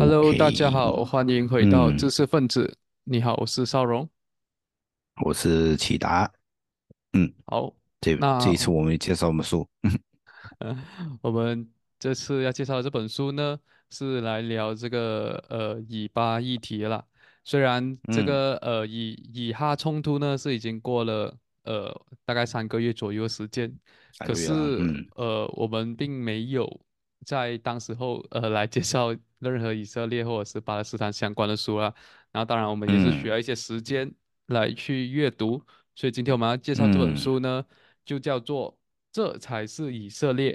Hello，大家好，欢迎回到嗯，知识分子。你好，我是邵荣。我是启达，嗯，好，这这一次我们介绍我们书？嗯，我们这次要介绍的这本书呢，是来聊这个呃以巴议题的啦。虽然这嗯，个呃以以哈冲突呢是已经过了呃大概三个月左右的时间，可是嗯呃我们并没有在当时候呃来介绍 任何以色列或者是巴勒斯坦相关的书啦。然后当然我们也是需嗯要一些时间来去阅读，所以今天我们要介绍这本嗯书呢。就叫做《这才是以色列》，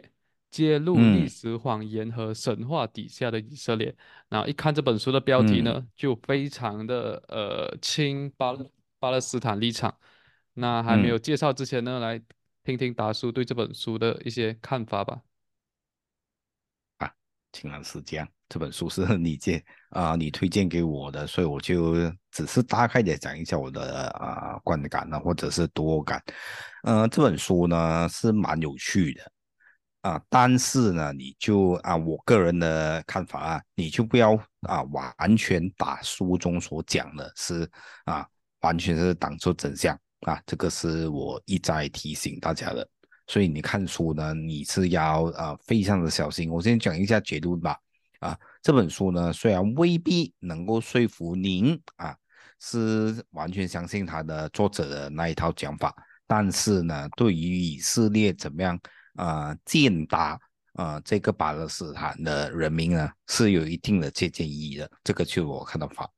揭露历嗯史谎言和神话底下的以色列。然后一看这本书的标题嗯呢，就非常的呃亲巴勒巴勒斯坦立场。那还没有嗯介绍之前呢，来听听达叔对这本书的一些看法吧。啊，竟然是这样，这本书是你借啊、你推荐给我的，所以我就只是大概的讲一下我的啊、观感呢，或者是读后感。呃，这本书呢是蛮有趣的。啊，但是呢，你就啊，我个人的看法啊，你就不要啊，完全把书中所讲的是啊，完全是当做真相啊，这个是我一再提醒大家的。所以你看书呢，你是要啊非常的小心。我先讲一下结论吧。啊，这本书呢，虽然未必能够说服您啊，是完全相信他的作者的那一套讲法，但是呢，对于以色列怎么样？啊践踏啊这个巴勒斯坦的人民呢是有一定的借鉴意义的，这个就我看到法。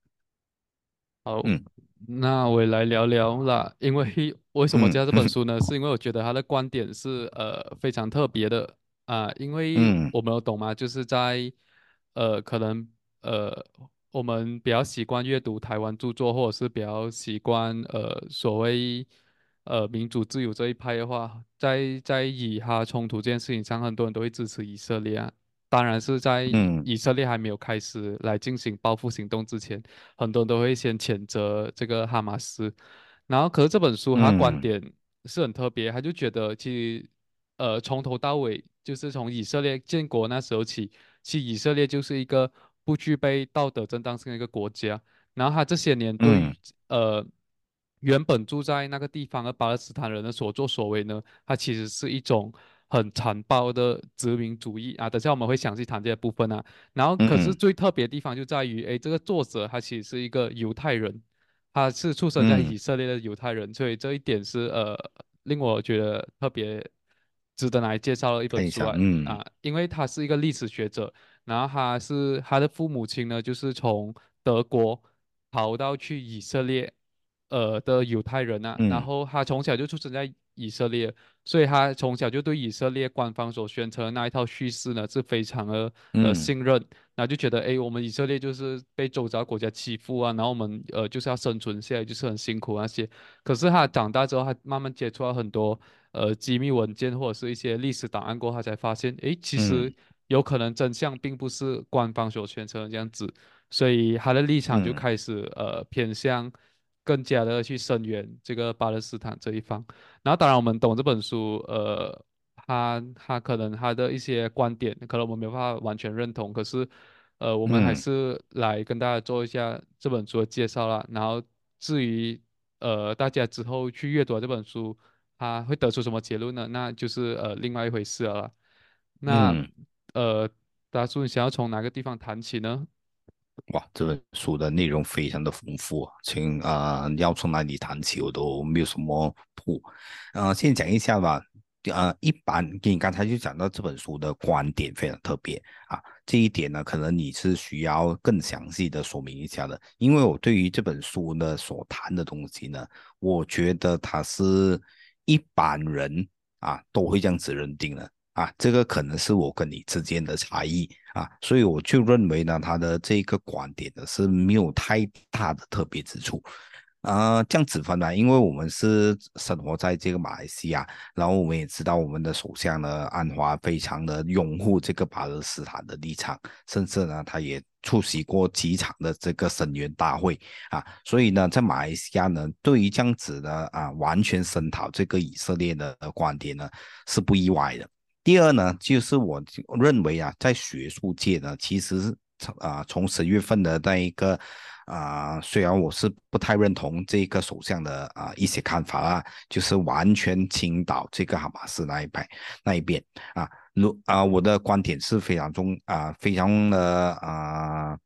好，嗯那我也来聊聊啦。因为为什么嗯介绍这本书呢？是因为我觉得他的观点是呃非常特别的啊、因为嗯我们有懂吗？就是在呃可能呃我们比较习惯阅读台湾著作，或者是比较习惯呃所谓呃民主自由这一派的话，在在以哈冲突这件事情上，很多人都会支持以色列啊。当然是在嗯以色列还没有开始来进行报复行动之前。很多人都会先谴责这个哈马斯，然后可是这本书他观嗯点是很特别，他就觉得其实呃从头到尾就是从以色列建国那时候起，其实以色列就是一个不具备道德正当性的一个国家，然后他这些年对呃原本住在那个地方的巴勒斯坦人的所作所为呢，它其实是一种很残暴的殖民主义啊。等下我们会详细谈这些部分啊。然后，可是嗯最特别的地方就在于，哎，这个作者他其实是一个犹太人，他是出生在嗯，以色列的犹太人，所以这一点是呃令我觉得特别值得来介绍的一本书啊。嗯。啊，因为他是一个历史学者，然后他是他的父母亲呢，就是从德国逃到去以色列呃的犹太人啊，然嗯后他从小就出生在以色列，所以他从小就对以色列官方所宣称的那一套叙事呢是非常的呃嗯。信任，然后就觉得诶，我们以色列就是被周遭国家欺负啊，然后我们呃就是要生存下来，就是很辛苦那些。可是他长大之后，他慢慢接触到很多呃机密文件或者是一些历史档案过后，他才发现，诶，其实嗯有可能真相并不是官方所宣称的这样子，所以他的立场就嗯开始呃偏向更加的去声援这个巴勒斯坦这一方。然后当然我们懂这本书，呃，他他可能他的一些观点，可能我们没法完全认同，可是呃，我们还嗯是来跟大家做一下这本书的介绍啦。然后至于呃大家之后去阅读这本书，他会得出什么结论呢？那就是呃另外一回事了啦。那嗯，呃，大叔，你想要从哪个地方谈起呢？哇，这本书的内容非常的丰富啊，请啊、呃要从哪里谈起我都没有什么谱，呃，先讲一下吧。呃，一般你刚才就讲到这本书的观点非常特别啊，这一点呢，可能你是需要更详细的说明一下的，因为我对于这本书呢所谈的东西呢，我觉得它是一般人啊都会这样子认定的啊，这个可能是我跟你之间的差异啊，所以我就认为呢，他的这个观点呢是没有太大的特别之处。啊、这样子分呢，因为我们是生活在这个马来西亚，然后我们也知道我们的首相呢安华非常的拥护这个巴勒斯坦的立场，甚至呢他也出席过几场的这个声援大会啊，所以呢在马来西亚呢对于这样子的啊完全声讨这个以色列的观点呢是不意外的。第二呢，就是我认为啊，在学术界呢，其实啊从十月份的那一个啊，虽然我是不太认同这个首相的啊一些看法啊，就是完全倾倒这个哈马斯那一派那一边啊，如啊我的观点是非常中啊非常的啊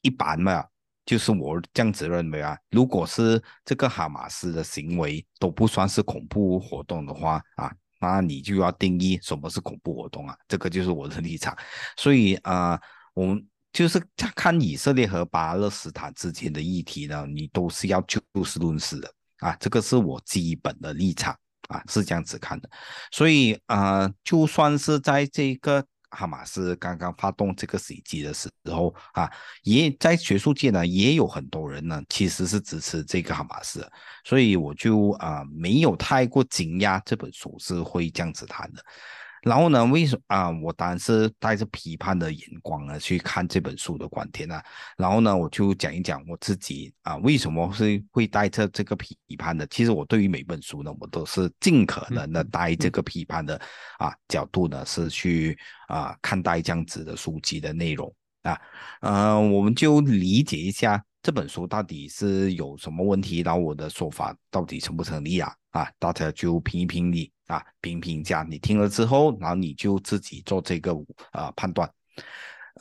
一般嘛。就是我这样子认为啊，如果是这个哈马斯的行为都不算是恐怖活动的话啊，那你就要定义什么是恐怖活动啊，这个就是我的立场。所以啊，我们就是看以色列和巴勒斯坦之间的议题呢，你都是要就事论事的啊，这个是我基本的立场啊，是这样子看的。所以啊，就算是在这个。哈马斯刚刚发动这个袭击的时候啊，也在学术界呢，也有很多人呢，其实是支持这个哈马斯，所以我就啊没有太过惊讶这本书是会这样子谈的。然后呢？为什么啊？我当然是带着批判的眼光呢去看这本书的观点呢。然后呢，我就讲一讲我自己啊，为什么是会带着这个批判的？其实我对于每本书呢，我都是尽可能的带这个批判的啊角度呢，是去啊看待这样子的书籍的内容啊。嗯，我们就理解一下这本书到底是有什么问题，然后我的说法到底成不成立啊？啊，大家就评一评理。啊，评评价，你听了之后，然后你就自己做这个啊判断。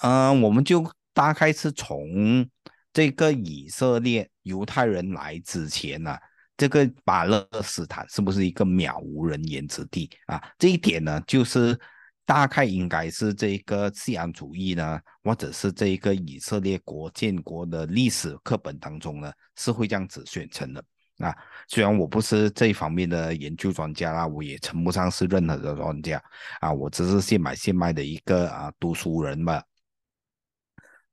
嗯，我们就大概是从这个以色列犹太人来之前呢，这个巴勒斯坦是不是一个渺无人烟之地啊？这一点呢，就是大概应该是这个西安主义呢，或者是这个以色列国建国的历史课本当中呢，是会这样子选成的。啊，虽然我不是这一方面的研究专家啦，我也称不上是任何的专家啊，我只是现买现卖的一个啊读书人嘛。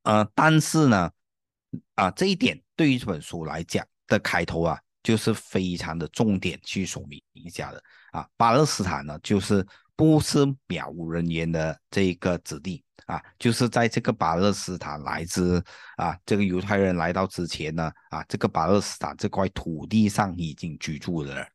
呃，但是呢，啊这一点对于这本书来讲的开头啊，就是非常的重点去说明一下的啊，巴勒斯坦呢，就是不是渺无人烟的这一个子弟。啊，就是在这个巴勒斯坦来自啊，这个犹太人来到之前呢，啊，这个巴勒斯坦这块土地上已经居住了，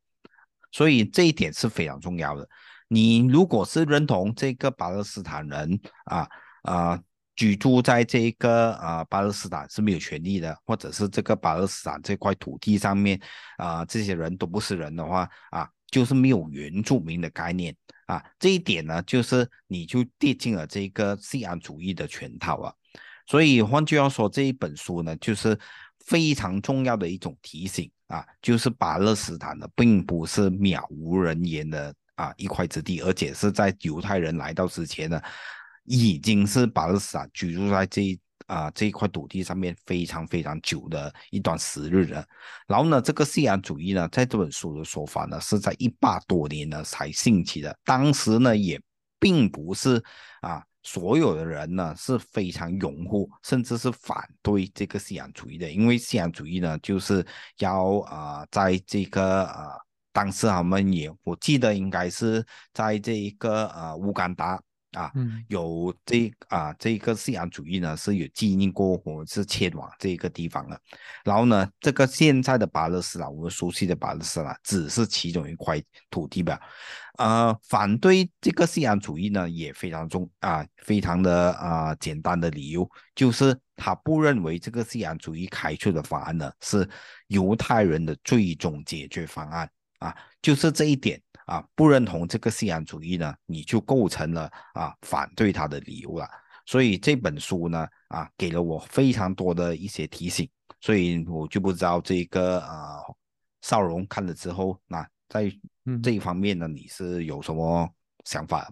所以这一点是非常重要的。你如果是认同这个巴勒斯坦人啊啊居住在这个啊巴勒斯坦是没有权利的，或者是这个巴勒斯坦这块土地上面啊这些人都不是人的话啊，就是没有原住民的概念。啊，这一点呢，就是你就跌进了这个西安主义的圈套啊。所以换句话说，这一本书呢，就是非常重要的一种提醒啊，就是巴勒斯坦呢，并不是渺无人烟的啊一块之地，而且是在犹太人来到之前呢，已经是巴勒斯坦居住在这一。啊，这一块土地上面非常非常久的一段时日了。然后呢，这个信仰主义呢，在这本书的说法呢，是在一八多年呢才兴起的。当时呢，也并不是啊，所有的人呢是非常拥护，甚至是反对这个信仰主义的。因为信仰主义呢，就是要啊，在这个啊，当时他们也，我记得应该是在这一个呃乌干达。啊，有这啊，这个信仰主义呢是有经历过，我们是迁往这个地方了。然后呢，这个现在的巴勒斯坦，我们熟悉的巴勒斯坦，只是其中一块土地吧。呃，反对这个信仰主义呢，也非常重啊，非常的啊简单的理由，就是他不认为这个信仰主义开出的方案呢是犹太人的最终解决方案啊，就是这一点。啊，不认同这个信仰主义呢，你就构成了啊反对他的理由了。所以这本书呢，啊，给了我非常多的一些提醒。所以我就不知道这个啊，少荣看了之后，那在这一方面呢，你是有什么想法？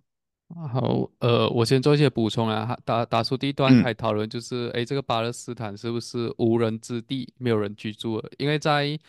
好，呃，我先做一些补充啊。打打出第一段还讨论就是，哎，这个巴勒斯坦是不是无人之地，没有人居住？因为在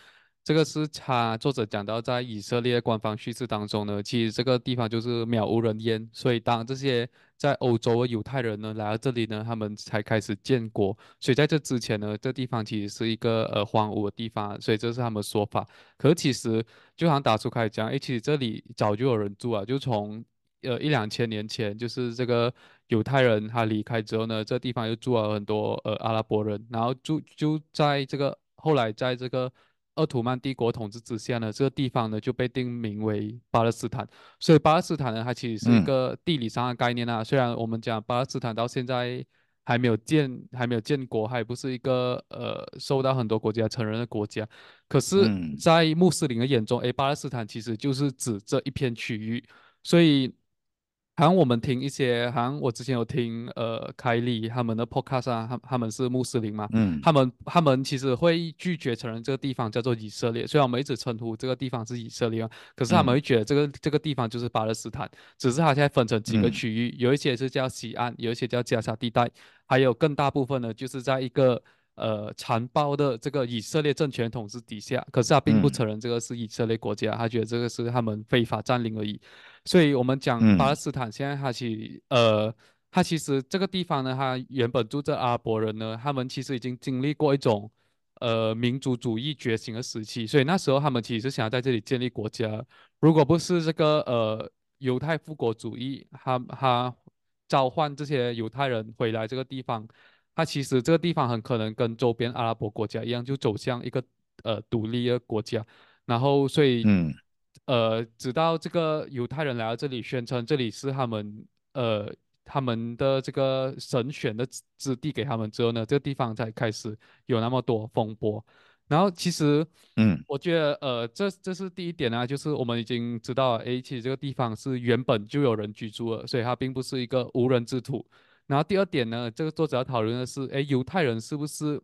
这个是他作者讲到，在以色列官方叙事当中呢，其实这个地方就是渺无人烟。所以当这些在欧洲的犹太人呢来到这里呢，他们才开始建国。所以在这之前呢，这地方其实是一个呃荒芜的地方。所以这是他们说法。可其实就像打出开始讲，哎，其实这里早就有人住啊，就从呃一两千年前，就是这个犹太人他离开之后呢，这地方又住了很多呃阿拉伯人，然后住就在这个后来在这个。鄂图曼帝国统治之下呢，这个地方呢就被定名为巴勒斯坦。所以巴勒斯坦呢，它其实是一个地理上的概念啊。虽然我们讲巴勒斯坦到现在还没有建还没有建国，还不是一个呃受到很多国家承认的国家。可是，嗯在穆斯林的眼中，诶，巴勒斯坦其实就是指这一片区域，所以。好像我们听一些，好像我之前有听呃凯利他们的 podcast 啊，他他们是穆斯林嘛，嗯。他们他们其实会拒绝承认这个地方叫做以色列，虽然我们一直称呼这个地方是以色列啊，可是他们嗯。会觉得这个这个地方就是巴勒斯坦，只是它现在分成几个嗯。区域，有一些是叫西岸，有一些叫加沙地带，还有更大部分呢就是在一个呃残暴的这个以色列政权统治底下，可是他并不嗯承认这个是以色列国家，他觉得这个是他们非法占领而已。所以我们讲巴勒嗯斯坦现在他其呃，他其实这个地方呢，他原本住着阿拉伯人呢，他们其实已经经历过一种呃民族主义觉醒的时期，所以那时候他们其实想要在这里建立国家。如果不是这个呃犹太复国主义，他他召唤这些犹太人回来这个地方，它其实这个地方很可能跟周边阿拉伯国家一样，就走向一个呃独立的国家。然后所以嗯呃，直到这个犹太人来到这里，宣称这里是他们呃他们的这个神选的之之地给他们之后呢，这个地方才开始有那么多风波。然后其实嗯我觉得呃，这这是第一点啊，就是我们已经知道了，诶，其实这个地方是原本就有人居住了，所以它并不是一个无人之土。然后第二点呢，这个作者要讨论的是，哎，犹太人是不是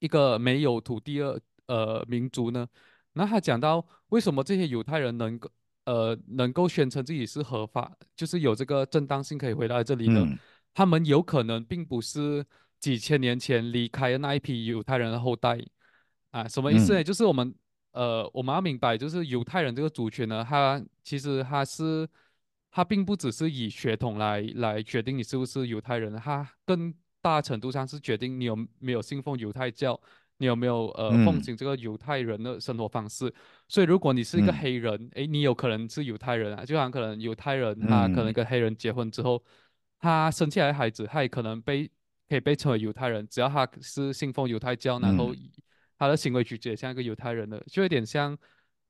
一个没有土地的呃民族呢？那他讲到为什么这些犹太人能够呃能够宣称自己是合法，就是有这个正当性可以回到这里呢？嗯他们有可能并不是几千年前离开的那一批犹太人的后代啊，什么意思呢？嗯就是我们呃我们要明白，就是犹太人这个族群呢，他其实他是他并不只是以血统来来决定你是不是犹太人，他更大程度上是决定你有没有信奉犹太教。你有没有呃奉嗯行这个犹太人的生活方式？所以如果你是一个嗯黑人，诶，你有可能是犹太人啊，就好像可能犹太人他可能嗯跟黑人结婚之后，他生下来的孩子，他也可能被可以被称为犹太人，只要他是信奉犹太教，然后他的行为举止也像一个犹太人的，就有点像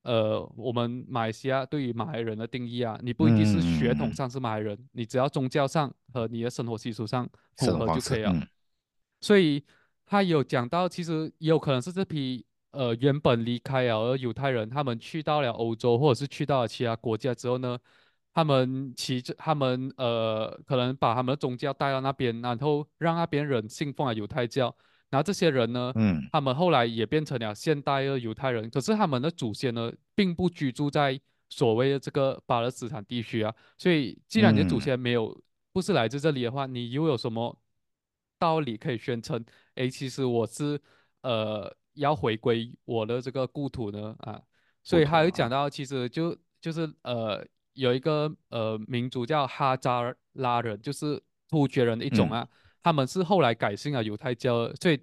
呃我们马来西亚对于马来人的定义啊，你不一定是血统嗯，上是马来人，你只要宗教上和你的生活习俗上符合就可以了。嗯所以他有讲到，其实也有可能是这批呃原本离开了的犹太人，他们去到了欧洲，或者是去到了其他国家之后呢，他们其着他们呃可能把他们的宗教带到那边，然后让那边人信奉了犹太教，然后这些人呢，嗯。他们后来也变成了现代的犹太人，可是他们的祖先呢，并不居住在所谓的这个巴勒斯坦地区啊，所以既然你的祖嗯。先没有不是来自这里的话，你又有什么道理可以宣称？诶，其实我是呃要回归我的这个故土呢？啊，所以他不同啊，有讲。到，其实就就是呃有一个呃民族叫哈扎拉人，就是突厥人的一种嗯啊，他们是后来改信了犹太教，所以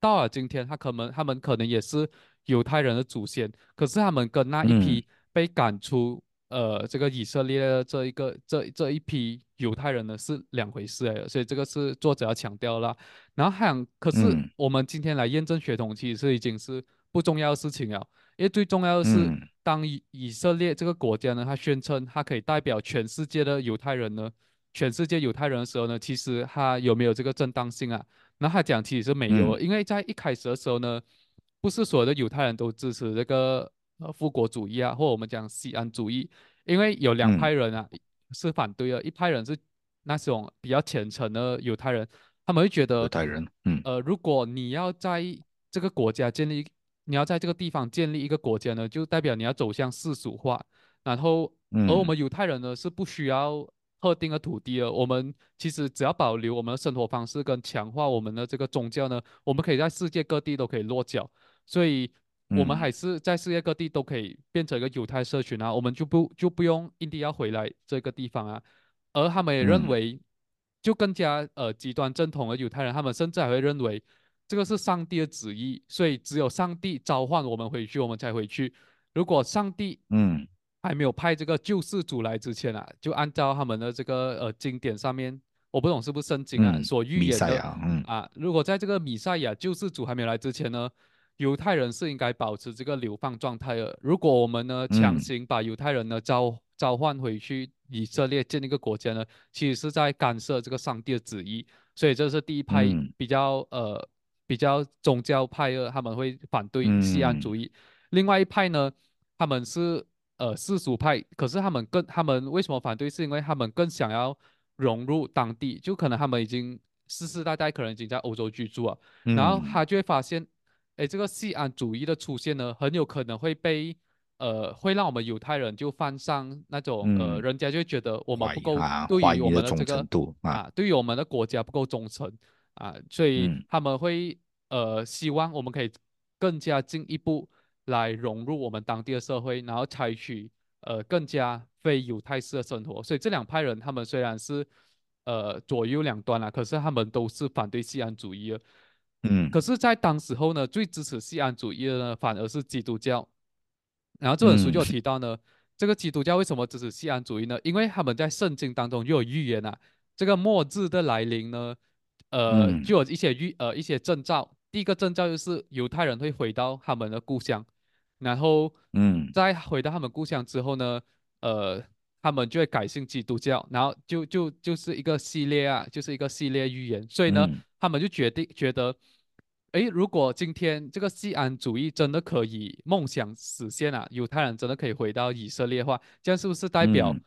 到了今天，他可能他们可能也是犹太人的祖先，可是他们跟那一嗯。批被赶出呃这个以色列的这一个这这一批犹太人呢是两回事来的，所以这个是作者要强调啦。然后还想，可是嗯。我们今天来验证血统，其实是已经是不重要的事情了，因为最重要的是，嗯。当以以色列这个国家呢，它宣称它可以代表全世界的犹太人呢，全世界犹太人的时候呢，其实他有没有这个正当性啊？那他讲其实是没有嗯，因为在一开始的时候呢，不是所有的犹太人都支持这个呃复国主义啊，或者我们讲西安主义，因为有两派嗯，人啊是反对的，一派人是那种比较虔诚的犹太人，他们会觉得，犹太人，嗯。呃，如果你要在这个国家建立，你要在这个地方建立一个国家呢，就代表你要走向世俗化，然后而我嗯。们犹太人呢是不需要特定的土地了，我们其实只要保留我们的生活方式跟强化我们的这个宗教呢，我们可以在世界各地都可以落脚，所以我们嗯。还是在世界各地都可以变成一个犹太社群啊，我们就不就不用一定要回来这个地方啊，而他们也认嗯。为，就更加呃极端正统的犹太人，他们甚至还会认为这个是上帝的旨意，所以只有上帝召唤我们回去，我们才回去。如果上帝嗯还没有派这个救世主来之前啊，就按照他们的这个呃经典上面，我不懂是不是圣经啊嗯，所预言的啊，如果在这个米赛亚救世主还没有来之前呢，犹太人是应该保持这个流放状态的。如果我们呢强嗯行把犹太人呢召召唤回去以色列建立一个国家呢，其实是在干涉这个上帝的旨意。所以这是第一派嗯比较呃比较宗教派的，他们会反对西安主嗯义。另外一派呢，他们是呃世俗派，可是他们更他们为什么反对？是因为他们更想要融入当地，就可能他们已经世世代代可能已经在欧洲居住啊，然后嗯。他就会发现，哎，这个西安主义的出现呢，很有可能会被呃会让我们犹太人就犯上那种呃，嗯，人家就觉得我们不够啊对于我们的这个啊，啊，对于我们的国家不够忠诚啊，所以嗯。他们会呃希望我们可以更加进一步来融入我们当地的社会，然后采取呃更加非犹太式的生活。所以这两派人他们虽然是呃左右两端啊，可是他们都是反对西安主义的。嗯可嗯是，在当时候呢，最支持西安主义的呢，反而是基督教。然后这本书嗯就有提到呢，这个基督教为什么支持西安主义呢？因为他们在圣经当中就有预言啊，这个末日的来临呢，呃，嗯就有一些预呃一些征兆。第一个征兆就是犹太人会回到他们的故乡，然后嗯再回到他们故乡之后呢，呃，他们就会改信基督教，然后就就就是一个系列啊，就是一个系列预言。所以呢，嗯他们就决定觉得。诶，如果今天这个西安主义真的可以梦想实现啊，犹太人真的可以回到以色列的话，这样是不是代表，嗯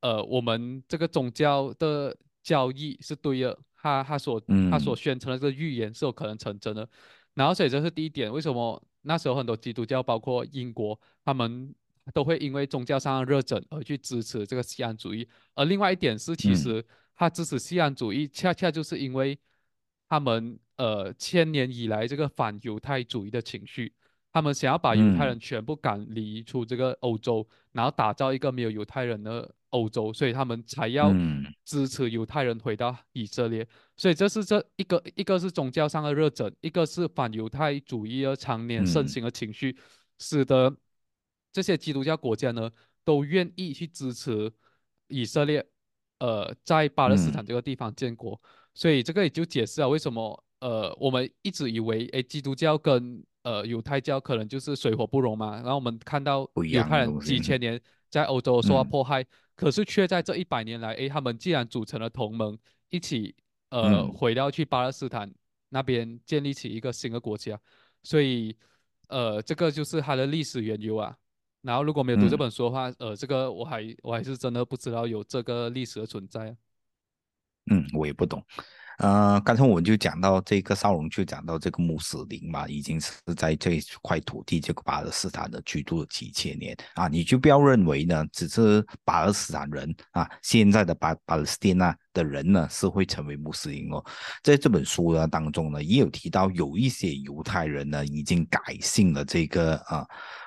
呃，我们这个宗教的教义是对的，他他所他所嗯宣称的这个预言是有可能成真的？然后所以这是第一点，为什么那时候很多基督教，包括英国，他们都会因为宗教上的热忱而去支持这个西安主义？而另外一点是，其嗯。实他支持西安主义，恰恰就是因为他们呃千年以来这个反犹太主义的情绪，他们想要把犹太嗯。人全部赶离出这个欧洲，然后打造一个没有犹太人的欧洲，所以他们才要嗯支持犹太人回到以色列。所以这是这一个一个是宗教上的热忱，一个是反犹太主义而常年盛嗯行的情绪，使得这些基督教国家呢都愿意去支持以色列，呃，在巴勒斯嗯坦这个地方建国。所以这个也就解释了为什么呃我们一直以为诶基督教跟呃犹太教可能就是水火不容嘛，然后我们看到犹太人几千年在欧洲受到嗯迫害，可是却在这一百年来，诶他们既然组成了同盟，一起呃嗯回到去巴勒斯坦那边建立起一个新的国家，所以呃这个就是它的历史缘由啊。然后如果没有读这嗯。本书的话，呃，这个我还我还是真的不知道有这个历史的存在啊。嗯，我也不懂。呃，刚才我就讲到这个少龙，就讲到这个穆斯林嘛，已经是在这块土地，这个巴勒斯坦的居住了几千年啊，你就不要认为呢，只是巴勒斯坦人啊，现在的巴巴勒斯坦纳的人呢是会成为穆斯林哦。在这本书呢当中呢，也有提到有一些犹太人呢已经改信了这个啊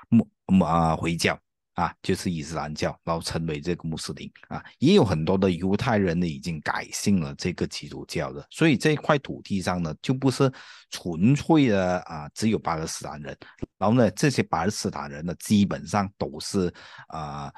穆啊回教。啊，就是伊斯兰教，然后成为这个穆斯林啊，也有很多的犹太人呢已经改信了这个基督教的，所以这一块土地上呢就不是纯粹的啊只有巴勒斯坦人，然后呢这些巴勒斯坦人呢基本上都是啊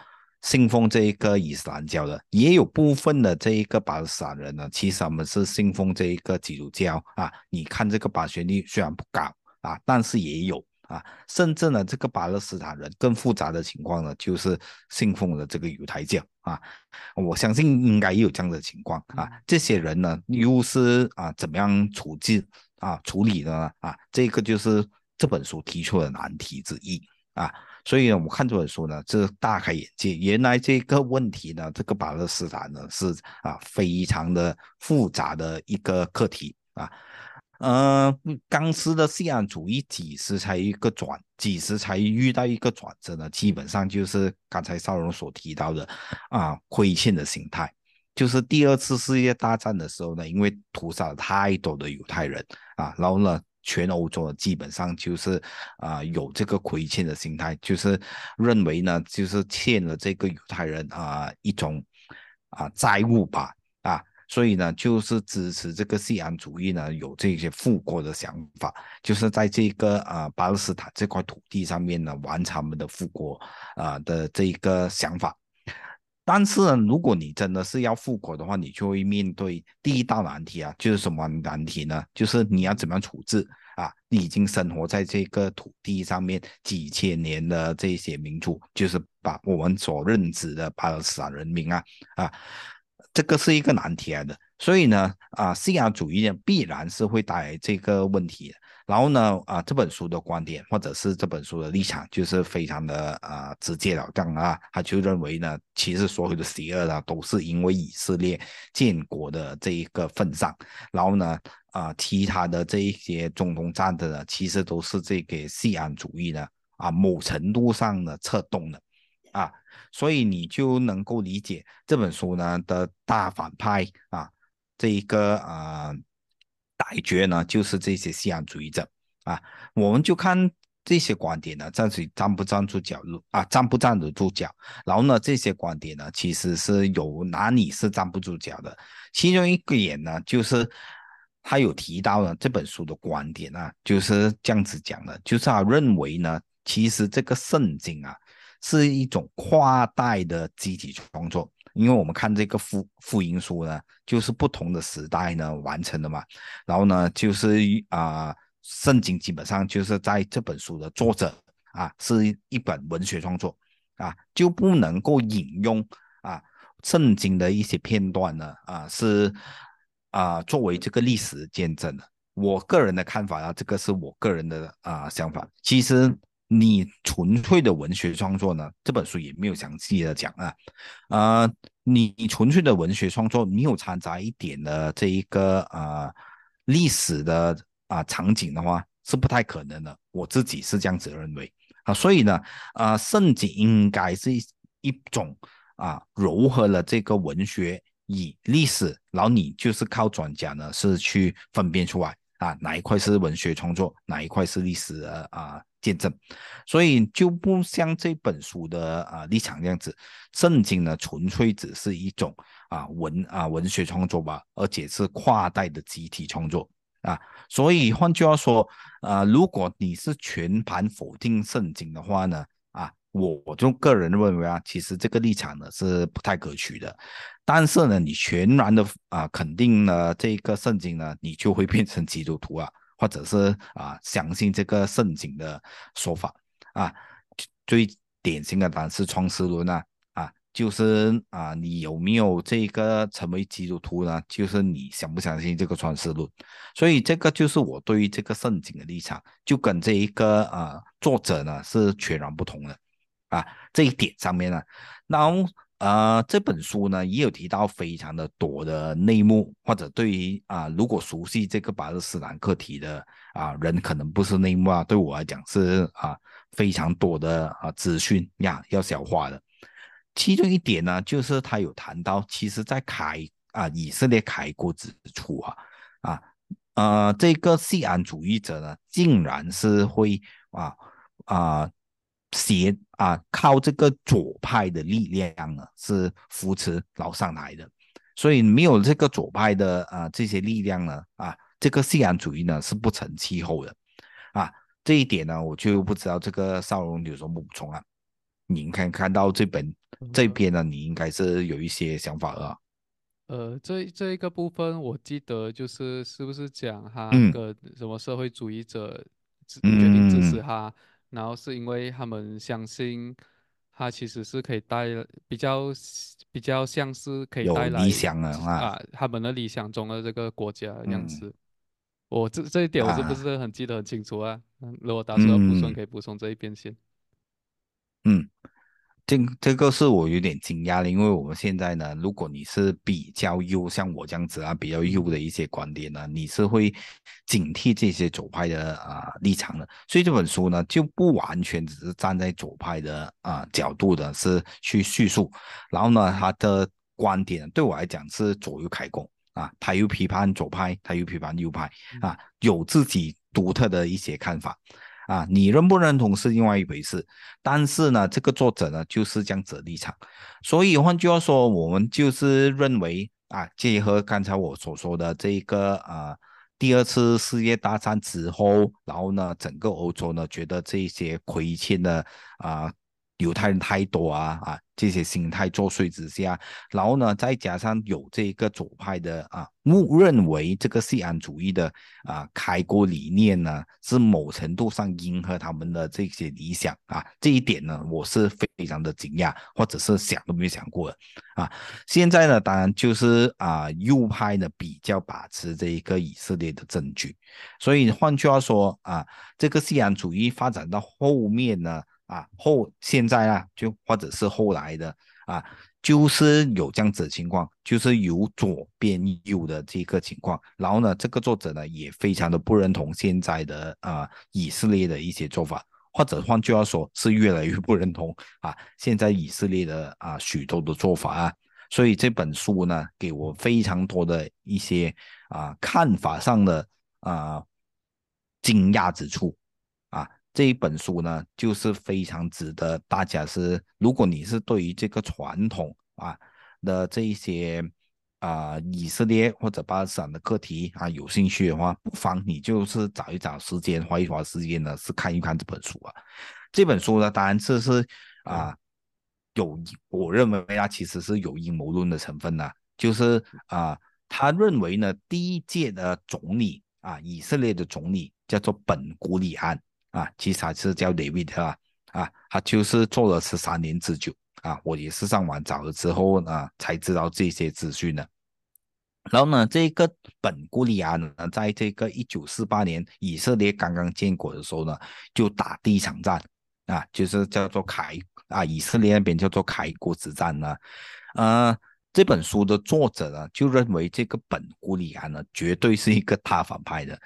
信奉这一个伊斯兰教的，也有部分的这一个巴勒斯坦人呢，其实他们是信奉这一个基督教啊，你看这个版权率虽然不高啊，但是也有。啊，甚至呢，这个巴勒斯坦人更复杂的情况呢，就是信奉了这个犹太教啊。我相信应该也有这样的情况啊。这些人呢，又是啊怎么样处置啊处理的呢？啊，这个就是这本书提出的难题之一啊。所以呢，我看这本书呢，这大开眼界，原来这个问题呢，这个巴勒斯坦呢是啊非常的复杂的一个课题啊。呃，钢丝的西安主义几时才一个转，几时才遇到一个转折呢？基本上就是刚才少荣所提到的啊，亏欠的心态。就是第二次世界大战的时候呢，因为屠杀了太多的犹太人啊，然后呢，全欧洲基本上就是啊有这个亏欠的心态，就是认为呢，就是欠了这个犹太人啊一种啊债务吧。所以呢，就是支持这个西安主义呢，有这些复国的想法，就是在这个啊、呃、巴勒斯坦这块土地上面呢，完成他们的复国啊、的这一个想法。但是，如果你真的是要复国的话，你就会面对第一道难题啊，就是什么难题呢？就是你要怎么样处置啊？你已经生活在这个土地上面几千年的这些民族，就是把我们所认知的巴勒斯坦人民啊啊。这个是一个难题来的，所以呢，啊，信仰主义呢必然是会带来这个问题。的。然后呢，啊，这本书的观点或者是这本书的立场就是非常的啊直截了当啊，他就认为呢，其实所有的邪恶呢都是因为以色列建国的这一个份上，然后呢，啊，其他的这一些中东战的呢，其实都是这个西安主义呢啊某程度上的策动的啊，所以你就能够理解这本书呢的大反派啊，这一个啊。歹角呢，就是这些西安主义者啊，我们就看这些观点呢，站是站不站住脚啊，站不站得住脚。然后呢，这些观点呢，其实是有哪里是站不住脚的。其中一个点呢，就是他有提到了这本书的观点啊，就是这样子讲的，就是他认为呢，其实这个圣经啊，是一种跨代的集体创作。因为我们看这个复复音书呢，就是不同的时代呢完成的嘛，然后呢，就是啊，圣经基本上就是在这本书的作者啊，是一本文学创作啊，就不能够引用啊圣经的一些片段呢啊，是啊作为这个历史见证的。我个人的看法啊，这个是我个人的啊想法。其实。你纯粹的文学创作呢？这本书也没有详细的讲啊。呃，你纯粹的文学创作没有掺杂一点的这一个呃历史的啊场景的话，是不太可能的。我自己是这样子认为啊。所以呢，啊，圣经应该是一种啊，糅合了这个文学与历史，然后你就是靠专家呢是去分辨出来啊，哪一块是文学创作，哪一块是历史的啊。见证，所以就不像这本书的啊立场这样子，圣经呢纯粹只是一种啊文啊文学创作吧，而且是跨代的集体创作啊。所以换句话说，啊，如果你是全盘否定圣经的话呢，啊，我我就个人认为啊，其实这个立场呢是不太可取的。但是呢，你全然的啊肯定呢这个圣经呢，你就会变成基督徒啊。或者是啊，相信这个圣经的说法啊，最典型的当然是创世论啊，啊，就是啊，你有没有这个成为基督徒呢？就是你相不相信这个创世论？所以这个就是我对于这个圣经的立场，就跟这一个啊作者呢是全然不同的啊，这一点上面呢，然后。呃，这本书呢也有提到非常的多的内幕，或者对于啊，如果熟悉这个巴勒斯坦课题的啊人，可能不是内幕啊，对我来讲是啊非常多的啊资讯呀要消化的。其中一点呢，就是他有谈到，其实在开啊以色列开国之初啊啊呃这个西安主义者呢，竟然是会啊啊。协啊，靠这个左派的力量呢，是扶持老上台的，所以没有这个左派的啊这些力量呢，啊，这个信仰主义呢是不成气候的，啊，这一点呢，我就不知道这个少龙有什么补充啊？你看看到这本这边呢，你应该是有一些想法啊。呃，这这一个部分，我记得就是是不是讲他跟什么社会主义者决定支持他？然后是因为他们相信，他其实是可以带比较比较像是可以带来理想的啊，他们的理想中的这个国家样子。我这这一点我是不是很记得很清楚啊？如果打算要补充，可以补充这一边先。嗯。这这个是我有点惊讶的，因为我们现在呢，如果你是比较右，像我这样子啊，比较右的一些观点呢，你是会警惕这些左派的啊立场的。所以这本书呢，就不完全只是站在左派的啊角度的，是去叙述。然后呢，他的观点对我来讲是左右开弓啊，他又批判左派，他又批判右派啊，有自己独特的一些看法。啊，你认不认同是另外一回事，但是呢，这个作者呢就是这样子立场，所以换句话说，我们就是认为啊，结合刚才我所说的这个啊，第二次世界大战之后，然后呢，整个欧洲呢觉得这些亏欠的啊犹太人太多啊啊这些心态作祟之下，然后呢再加上有这个左派的啊误认为这个西安主义的啊开国理念呢是某程度上迎合他们的这些理想啊，这一点呢我是非常的惊讶，或者是想都没有想过的啊。现在呢当然就是啊右派呢比较把持这一个以色列的证据，所以换句话说啊，这个西安主义发展到后面呢。啊，后现在啊，就或者是后来的啊，就是有这样子的情况，就是由左边右的这个情况。然后呢，这个作者呢也非常的不认同现在的啊以色列的一些做法，或者换句话说，是越来越不认同啊现在以色列的啊许多的做法啊。所以这本书呢，给我非常多的一些啊看法上的啊惊讶之处。这一本书呢，就是非常值得大家是，如果你是对于这个传统啊的这一些啊以色列或者巴勒斯坦的课题啊有兴趣的话，不妨你就是找一找时间，花一花时间呢，是看一看这本书啊。这本书呢，当然这是啊有我认为它其实是有阴谋论的成分的，就是啊他认为呢，第一届的总理啊，以色列的总理叫做本古里安。啊，其实还是叫 David 啊，啊，他就是做了十三年之久啊，我也是上网找了之后呢，才知道这些资讯的。然后呢，这个本古利亚呢，在这个一九四八年以色列刚刚建国的时候呢，就打第一场战啊，就是叫做开啊，以色列那边叫做开国之战呢。呃，这本书的作者呢，就认为这个本古里安呢，绝对是一个大反派的。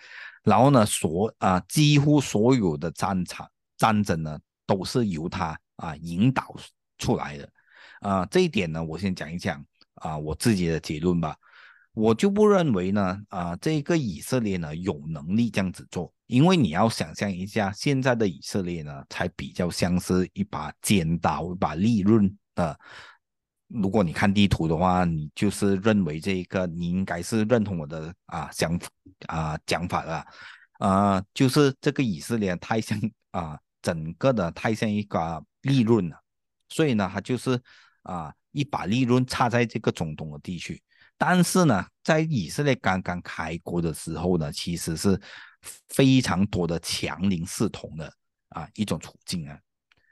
然后呢，所啊几乎所有的战场战争呢，都是由他啊引导出来的，啊这一点呢，我先讲一讲啊我自己的结论吧。我就不认为呢啊这个以色列呢有能力这样子做，因为你要想象一下，现在的以色列呢，才比较像是一把尖刀，一把利刃啊。如果你看地图的话，你就是认为这一个，你应该是认同我的啊想啊讲法了，啊，就是这个以色列太像啊整个的太像一个利润了，所以呢，它就是啊一把利润插在这个中东的地区，但是呢，在以色列刚刚开国的时候呢，其实是非常多的强邻视同的啊一种处境啊。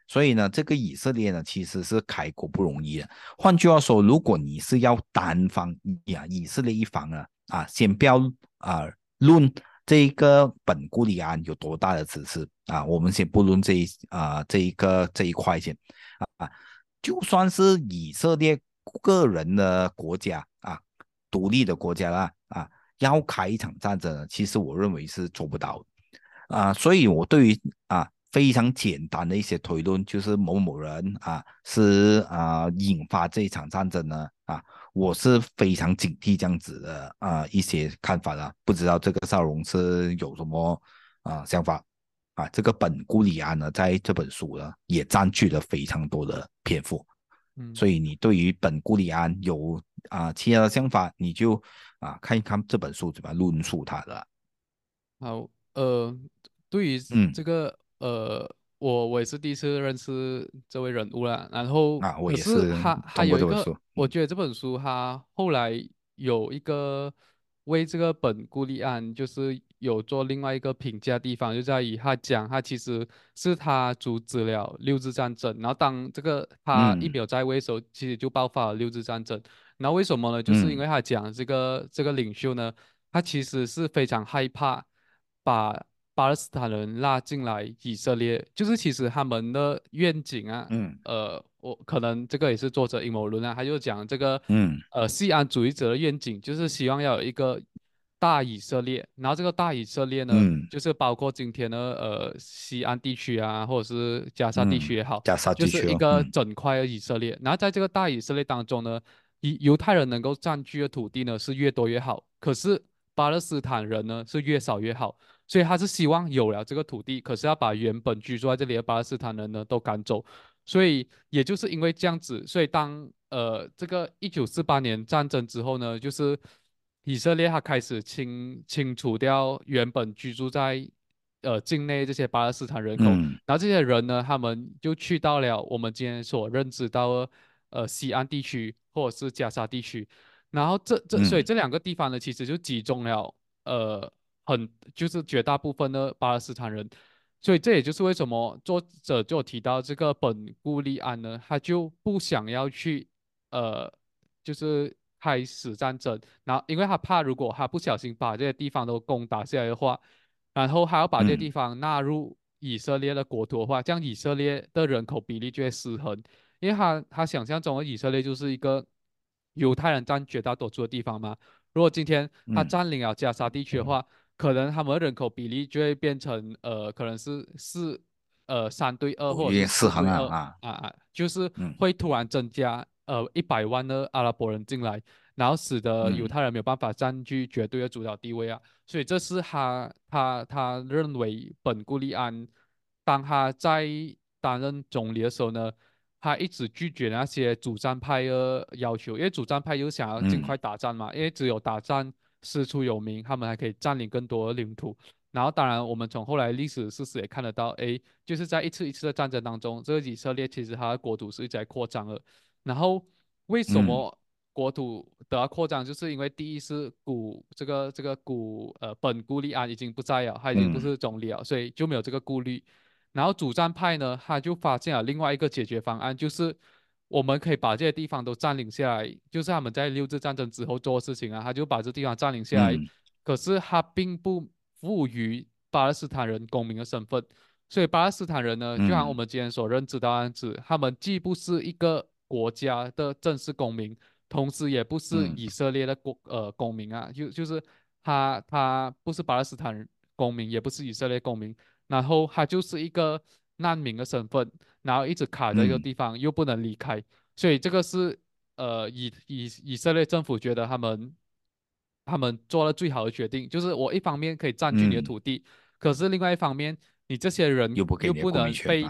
所以呢，这个以色列呢，其实是开国不容易的。换句话说，如果你是要单方呀，以色列一方啊，啊，先不要啊论这个本古里安有多大的支持啊，我们先不论这一啊这一个这一块先啊，就算是以色列个人的国家啊，独立的国家啦啊，要开一场战争，其实我认为是做不到啊。所以我对于啊。非常简单的一些推论，就是某某人啊是啊引发这一场战争呢啊，我是非常警惕这样子的啊一些看法的，不知道这个少荣是有什么啊想法啊？这个本古里安呢，在这本书呢也占据了非常多的篇幅，嗯，所以你对于本古里安有啊其他的想法，你就啊看一看这本书怎么论述他的。好，呃，对于这个。呃，我我也是第一次认识这位人物了，然后啊，我也是他他有一个，我觉得这本书他后来有一个为这个本孤立案，就是有做另外一个评价地方，就在于他讲他其实是他阻止了六日战争，然后当这个他一表在位的时候，其实就爆发了六日战争。然后为什么呢？就是因为他讲这个这个领袖呢，他其实是非常害怕把。巴勒斯坦人拉进来以色列，就是其实他们的愿景啊，嗯，呃，我可能这个也是作者阴谋论啊，他就讲这个，嗯，呃，西安主义者的愿景就是希望要有一个大以色列，然后这个大以色列呢，就是包括今天的呃西安地区啊，或者是加沙地区也好，加沙地区就是一个整块的以色列，然后在这个大以色列当中呢，以犹太人能够占据的土地呢是越多越好，可是巴勒斯坦人呢是越少越好。所以他是希望有了这个土地，可是要把原本居住在这里的巴勒斯坦人呢都赶走。所以也就是因为这样子，所以当呃这个一九四八年战争之后呢，就是以色列他开始清清除掉原本居住在呃境内这些巴勒斯坦人口，嗯。然后这些人呢，他们就去到了我们今天所认知到的呃西安地区或者是加沙地区，然后这这所以嗯。这两个地方呢，其实就集中了呃很就是绝大部分的巴勒斯坦人。所以这也就是为什么作者就提到这个本固利安呢，他就不想要去呃，就是开始战争，然后因为他怕如果他不小心把这些地方都攻打下来的话，然后还要把这些地嗯。方纳入以色列的国土的话，这样以色列的人口比例就会失衡，因为他他想象中的以色列就是一个犹太人占绝大多数的地方嘛，如果今天他嗯，占领了加沙地区的话，可能他们人口比例就会变成呃，可能是四呃三对二或者四对二啊啊，啊啊，就是嗯会突然增加呃一百万的阿拉伯人进来，然后使得犹嗯太人没有办法占据绝对的主导地位啊，所以这是他他他认为本古利安当他在担任总理的时候呢。他一直拒绝那些主战派的要求，因为主战派又想要尽嗯快打仗嘛，因为只有打仗师出有名，他们还可以占领更多的领土。然后，当然，我们从后来历史事实也看得到，诶，就是在一次一次的战争当中，这个以色列其实它的国土是一直在扩张的。然后，为什嗯么国土得到扩张？就是因为第一是古这个这个古呃本古利安已经不在了，他已经不嗯是总理了，所以就没有这个顾虑。然后主战派呢，他就发现了另外一个解决方案，就是我们可以把这些地方都占领下来，就是他们在六次战争之后做事情啊，他就把这地方占领下来。嗯可是他并不赋予巴勒斯坦人公民的身份，所以巴勒斯坦人呢，就像我嗯们今天所认知的样子，他们既不是一个国家的正式公民，同时也不是嗯以色列的国呃公民啊，就就是他他不是巴勒斯坦人公民，也不是以色列公民。然后他就是一个难民的身份，然后一直卡在一个嗯。地方，又不能离开，所以这个是呃以以以色列政府觉得他们他们做了最好的决定，就是我一方面可以占据你的嗯，土地，可是另外一方面，你这些人又又不能被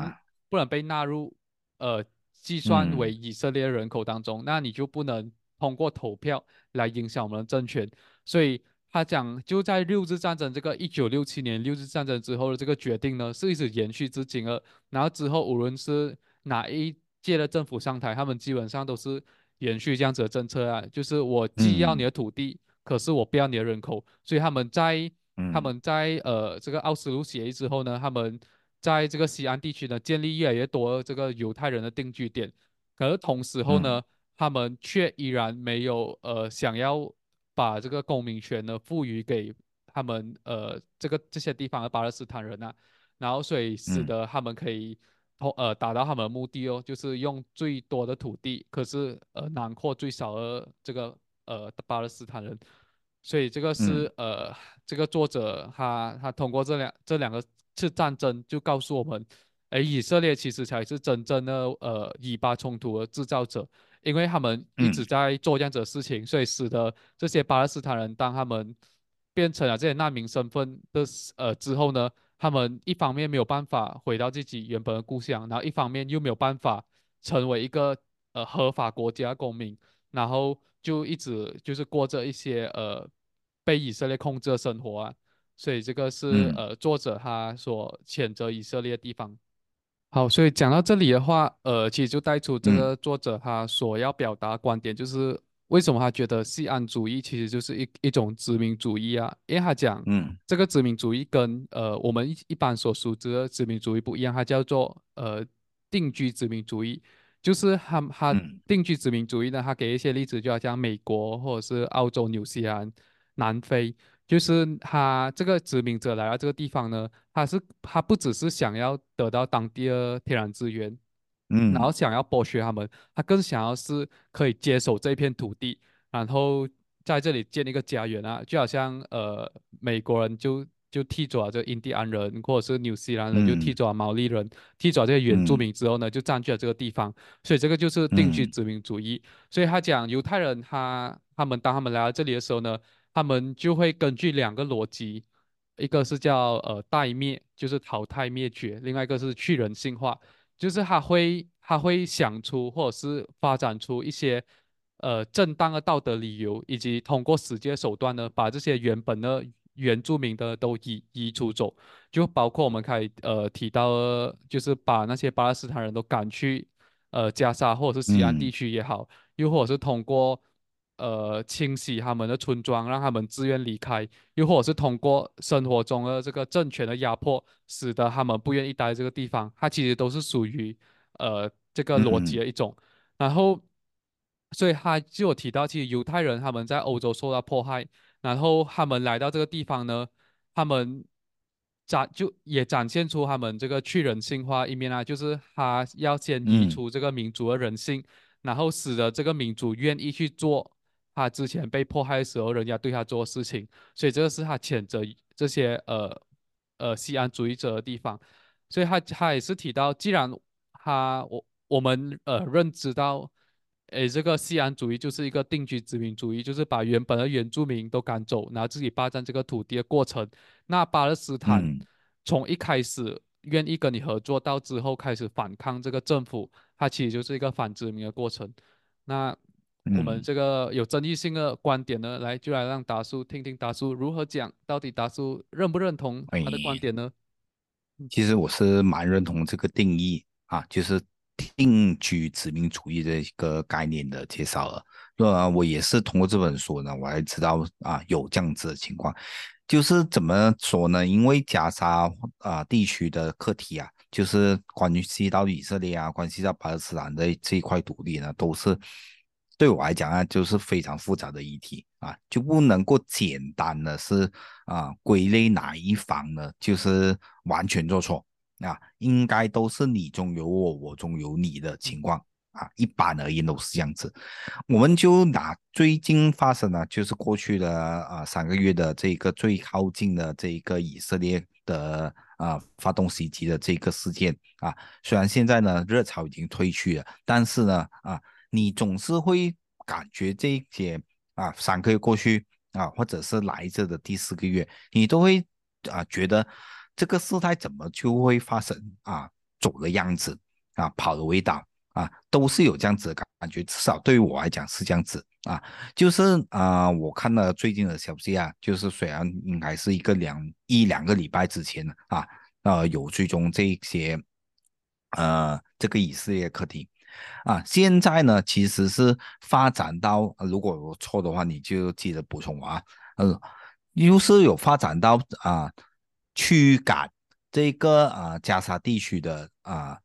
不能被纳入呃计算为嗯以色列人口当中，那你就不能通过投票来影响我们的政权，所以。他讲，就在六日战争这个一九六七年六日战争之后的这个决定呢，是一直延续至今了。然后之后无论是哪一届的政府上台，他们基本上都是延续这样子的政策啊，就是我既要你嗯的土地，可是我不要你的人口。所以他们在他嗯们在呃这个奥斯陆协议之后呢，他们在这个西安地区呢建立越来越多这个犹太人的定居点。可是同时候嗯呢，他们却依然没有呃想要把这个公民权呢赋予给他们呃这个这些地方的巴勒斯坦人啊，然后所以使嗯。得他们可以同呃达到他们的目的哦，就是用最多的土地，可是呃囊括最少的这个呃巴勒斯坦人，所以这个嗯。是呃这个作者他他通过这两这两个次战争就告诉我们，哎，以色列其实才是真正的呃以巴冲突的制造者。因为他们一直嗯。在做这样子的事情，所以使得这些巴勒斯坦人，当他们变成了这些难民身份的时呃之后呢，他们一方面没有办法回到自己原本的故乡，然后一方面又没有办法成为一个呃合法国家公民，然后就一直就是过着一些呃被以色列控制的生活啊，所以这个是嗯。呃作者他所谴责以色列的地方。好，所以讲到这里的话，呃，其实就带出这嗯个作者他所要表达的观点，就是为什么他觉得西安主义其实就是一一种殖民主义啊？因为他讲嗯这个殖民主义跟呃我们一一般所熟知的殖民主义不一样，它叫做呃定居殖民主义，就是他他嗯定居殖民主义呢，他给一些例子，就好像美国或者是澳洲、纽西兰、南非。就是他这个殖民者来到这个地方呢，他是他不只是想要得到当地的天然资源，然后嗯想要剥削他们，他更想要是可以接手这片土地，然后在这里建立一个家园啊，就好像呃美国人就就踢走了这印第安人，或者是纽西兰人就踢嗯走了毛利人，踢走了这些原住嗯民之后呢，就占据了这个地方，所以这个就是定居嗯殖民主义。所以他讲犹太人他他们当他们来到这里的时候呢。他们就会根据两个逻辑，一个是叫呃代灭，就是淘汰灭绝；另外一个是去人性化，就是他会他会想出或者是发展出一些呃正当的道德理由，以及通过实际的手段呢，把这些原本的原住民的都移移出走，就包括我们可以呃提到，就是把那些巴勒斯坦人都赶去呃加沙或者是西岸地嗯。区也好，又或者是通过呃清洗他们的村庄，让他们自愿离开，又或者是通过生活中的这个政权的压迫，使得他们不愿意待这个地方，它其实都是属于呃这个逻辑嗯。的一种。然后，所以他就有提到，其实犹太人他们在欧洲受到迫害，然后他们来到这个地方呢，他们展就也展现出他们这个去人性化一面啊，就是他要先移嗯。除这个民族的人性，然后使得这个民族愿意去做他之前被迫害的时候人家对他做的事情，所以这个是他谴责这些呃呃西安主义者的地方。所以他他也是提到，既然他我我们呃认知到，诶，这个西安主义就是一个定居殖民主义，就是把原本的原住民都赶走，然后自己霸占这个土地的过程。那巴勒斯坦嗯从一开始愿意跟你合作，到之后开始反抗这个政府，它其实就是一个反殖民的过程。那我们嗯，这个有争议性的观点呢，来就来让达叔听听达叔如何讲，到底达叔认不认同他的观哎。点呢？嗯其实我是蛮认同这个定义啊，就是定居殖民主义的一个概念的介绍了。那，我也是通过这本书呢，我才知道啊有这样子的情况。就是怎么说呢？因为加沙啊地区的课题啊，就是关系到以色列啊，关系到巴勒斯坦的这一块土地呢，都是对我来讲啊，就是非常复杂的议题啊，就不能够简单的是啊归类哪一方呢，就是完全做错啊，应该都是你中有我，我中有你的情况啊，一般而言都是这样子。我们就拿最近发生的，就是过去的啊三个月的这个最靠近的这个以色列的啊发动袭击的这个事件啊，虽然现在呢热潮已经退去了，但是呢啊，你总是会感觉这一些啊三个月过去啊，或者是来着的第四个月，你都会啊觉得这个事态怎么就会发生啊走的样子啊跑的味道。啊，都是有这样子的感觉，至少对于我来讲是这样子啊。就是啊、我看了最近的消息啊，就是虽然应该是一个两一两个礼拜之前啊，呃，有追踪这一些呃这个以色列课题啊，现在呢其实是发展到，如果我错的话，你就记得补充我啊。嗯，又是有发展到啊驱赶这个啊加沙地区的啊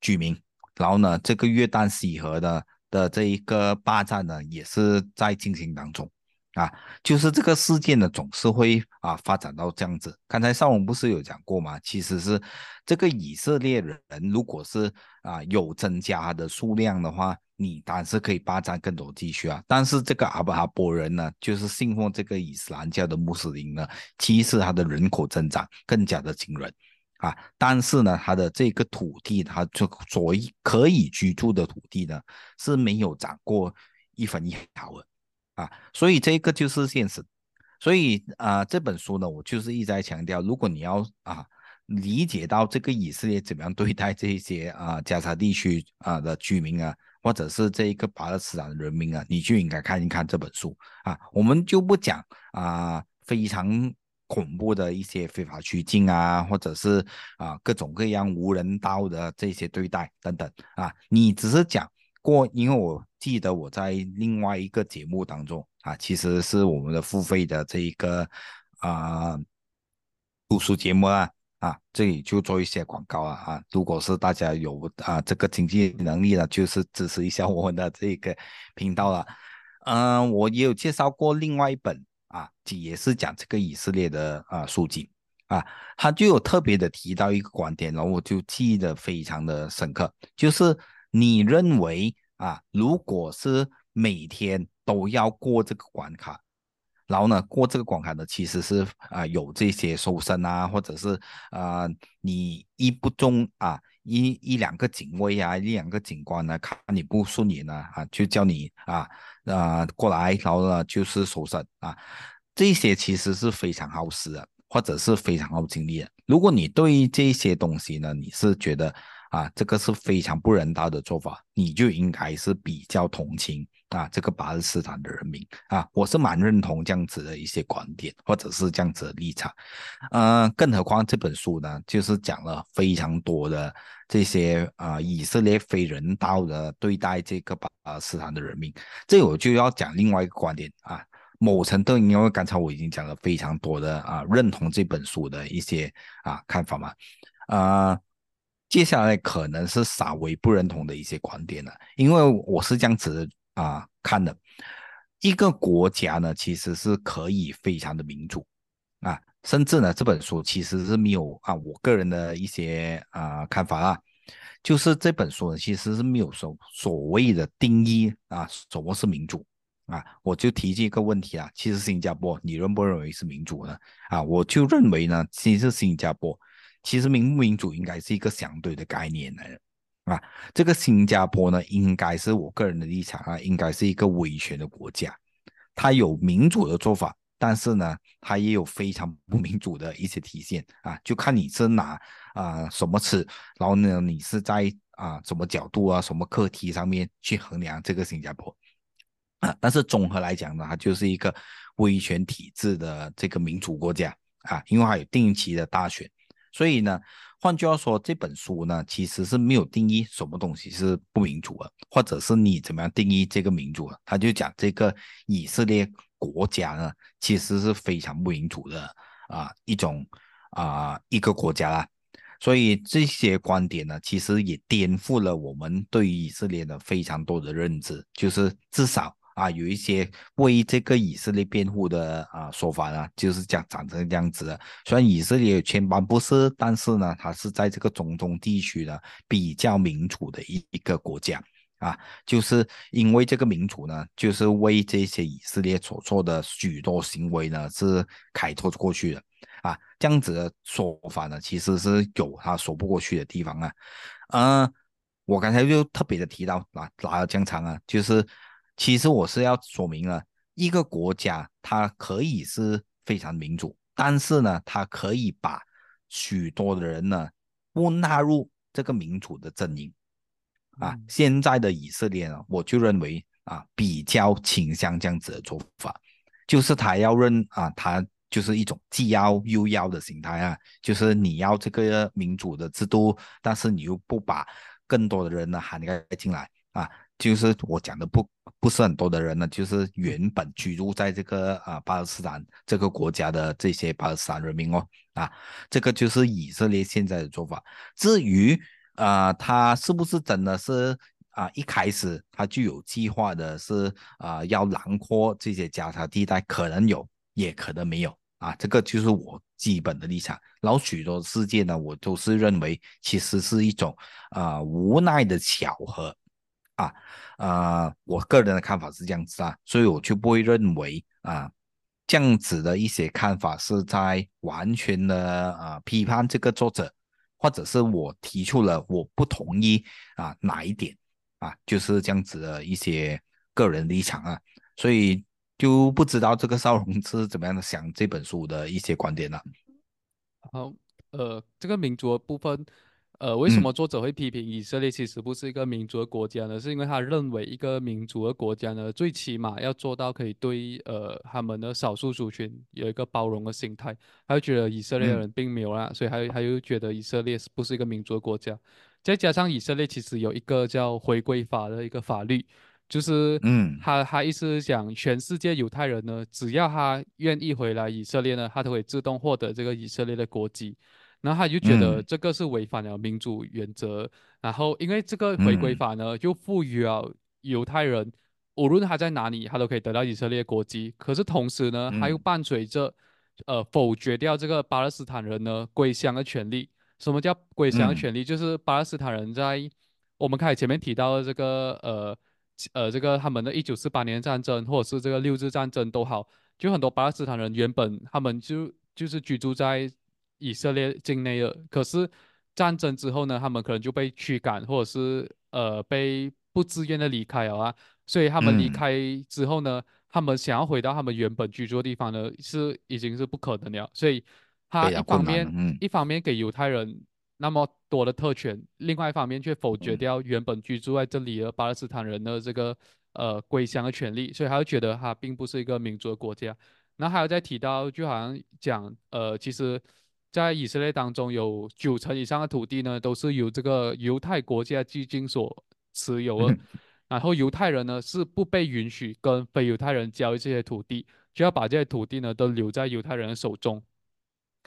居民。然后呢，这个约旦西河的的这一个霸占呢，也是在进行当中啊。就是这个事件呢，总是会啊发展到这样子。刚才邵文不是有讲过吗？其实是这个以色列人，如果是啊有增加的数量的话，你当然是可以霸占更多地区啊。但是这个阿布哈波人呢，就是信奉这个伊斯兰教的穆斯林呢，其实他的人口增长更加的惊人。啊，但是呢，他的这个土地，它就所以可以居住的土地呢，是没有涨过一分一毫的啊，所以这个就是现实。所以啊，这本书呢，我就是一直在强调，如果你要啊理解到这个以色列怎么样对待这些啊加沙地区啊的居民啊，或者是这一个巴勒斯坦人民啊，你就应该看一看这本书啊。我们就不讲啊非常。恐怖的一些非法拘禁啊，或者是啊各种各样无人道的这些对待等等啊，你只是讲过，因为我记得我在另外一个节目当中啊，其实是我们的付费的这一个啊读书节目啊。啊，这里就做一些广告啊啊！如果是大家有啊这个经济能力了，就是支持一下我们的这个频道了。嗯，我也有介绍过另外一本啊，也是讲这个以色列的啊书籍啊，他就有特别的提到一个观点，然后我就记得非常的深刻，就是你认为啊，如果是每天都要过这个关卡，然后呢，过这个关卡呢，其实是啊、有这些搜身啊，或者是啊、你一不中啊。一一两个警卫啊，一两个警官呢，看你不顺眼呢，啊，就叫你啊啊、过来，然后呢就是搜身啊，这些其实是非常耗时的，或者是非常耗精力的。如果你对这些东西呢，你是觉得啊这个是非常不人道的做法，你就应该是比较同情啊这个巴勒斯坦的人民啊，我是蛮认同这样子的一些观点或者是这样子的立场，呃，更何况这本书呢，就是讲了非常多的这些啊以色列非人道的对待这个巴勒斯坦的人民，这我就要讲另外一个观点啊，某程度因为刚才我已经讲了非常多的啊认同这本书的一些啊看法嘛，啊。接下来可能是稍微不认同的一些观点了，因为我是这样子啊看的，一个国家呢其实是可以非常的民主啊，甚至呢这本书其实是没有啊我个人的一些啊看法啊，就是这本书呢其实是没有所所谓的定义啊什么是民主啊，我就提这个问题啊，其实新加坡你认不认为是民主呢？啊，我就认为呢，其实新加坡。其实民不民主应该是一个相对的概念来的啊。这个新加坡呢，应该是我个人的立场啊，应该是一个威权的国家。它有民主的做法，但是呢，它也有非常不民主的一些体现啊。就看你是拿啊什么词，然后呢，你是在啊什么角度啊、什么课题上面去衡量这个新加坡啊。但是综合来讲呢，它就是一个威权体制的这个民主国家啊，因为它有定期的大选。所以呢，换句话说，这本书呢其实是没有定义什么东西是不民主的，或者是你怎么样定义这个民主的。他就讲这个以色列国家呢，其实是非常不民主的啊一种啊一个国家啦。所以这些观点呢，其实也颠覆了我们对于以色列的非常多的认知，就是至少。啊，有一些为这个以色列辩护的啊说法呢，就是讲长成这样子的。虽然以色列有千般不是，但是呢，它是在这个中东地区呢比较民主的一一个国家啊。就是因为这个民主呢，就是为这些以色列所做的许多行为呢是开脱过去的啊。这样子的说法呢，其实是有他说不过去的地方啊。嗯，我刚才就特别的提到拿拿了江长啊，就是。其实我是要说明了，一个国家它可以是非常民主，但是呢，它可以把许多的人呢不纳入这个民主的阵营啊。现在的以色列呢，我就认为啊，比较倾向这样子的做法，就是他要认啊，他就是一种既要又要的形态啊，就是你要这个民主的制度，但是你又不把更多的人呢涵盖进来啊。就是我讲的不不是很多的人呢，就是原本居住在这个啊巴勒斯坦这个国家的这些巴勒斯坦人民哦啊，这个就是以色列现在的做法。至于啊，他是不是真的是啊一开始他就有计划的是啊要囊括这些加沙地带，可能有，也可能没有啊。这个就是我基本的立场。然后许多事件呢，我都是认为其实是一种啊无奈的巧合。啊，呃，我个人的看法是这样子啊，所以我就不会认为啊，这样子的一些看法是在完全的啊批判这个作者，或者是我提出了我不同意啊哪一点啊，就是这样子的一些个人立场啊，所以就不知道这个邵荣是怎么样的想这本书的一些观点了。好，呃，这个民族部分。呃，为什么作者会批评以色列其实不是一个民族的国家呢？是因为他认为一个民族的国家呢，最起码要做到可以对呃他们的少数族群有一个包容的心态。他就觉得以色列人并没有啦，所以他他又觉得以色列是不是一个民族的国家？再加上以色列其实有一个叫回归法的一个法律，就是嗯，他他意思是讲全世界犹太人呢，只要他愿意回来以色列呢，他都会自动获得这个以色列的国籍。然后他就觉得这个是违反了民主原则，然后因为这个回归法呢，就赋予了犹太人，无论他在哪里，他都可以得到以色列国籍。可是同时呢，他又伴随着，呃，否决掉这个巴勒斯坦人呢归乡的权利。什么叫归乡的权利？就是巴勒斯坦人在我们开始前面提到的这个，呃，呃，这个他们的一九四八年战争，或者是这个六日战争都好，就很多巴勒斯坦人原本他们就就是居住在。以色列境内的，可是战争之后呢，他们可能就被驱赶，或者是呃被不自愿的离开了啊。所以他们离开之后呢，他们想要回到他们原本居住的地方呢，是已经是不可能了。所以他一方面一方面给犹太人那么多的特权，另外一方面却否决掉原本居住在这里的巴勒斯坦人的这个呃归乡的权利，所以他就觉得他并不是一个民主的国家。然后还有再提到，就好像讲，呃，其实，在以色列当中有九成以上的土地呢，都是由这个犹太国家基金所持有的。然后犹太人呢是不被允许跟非犹太人交易这些土地，就要把这些土地呢都留在犹太人的手中。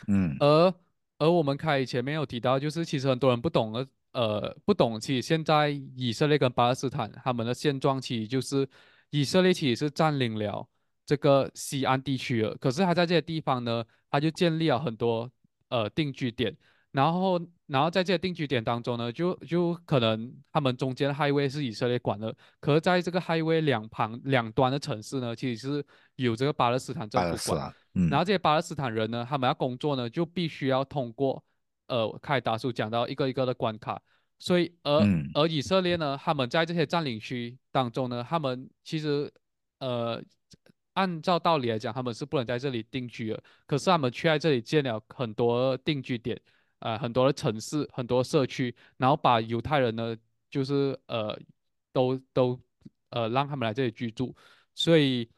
嗯而而我们开前面有提到，就是其实很多人不懂的，呃，不懂其实现在以色列跟巴勒斯坦他们的现状，其实就是以色列其实是占领了这个西安地区了，可是他在这些地方呢，他就建立了很多呃定居点。然后，然后在这些定居点当中呢，就就可能他们中间的 highway 是以色列管的，可是在这个 highway 两旁两端的城市呢，其实是有这个巴勒斯坦政府管。嗯然后这些巴勒斯坦人呢，他们要工作呢，就必须要通过呃，开达叔讲到一个一个的关卡。所以，而嗯而以色列呢，他们在这些占领区当中呢，他们其实呃，按照道理来讲，他们是不能在这里定居的，可是他们却在这里建了很多定居点。呃很多的城市、很多社区，然后把犹太人呢，就是呃都都呃让他们来这里居住，所以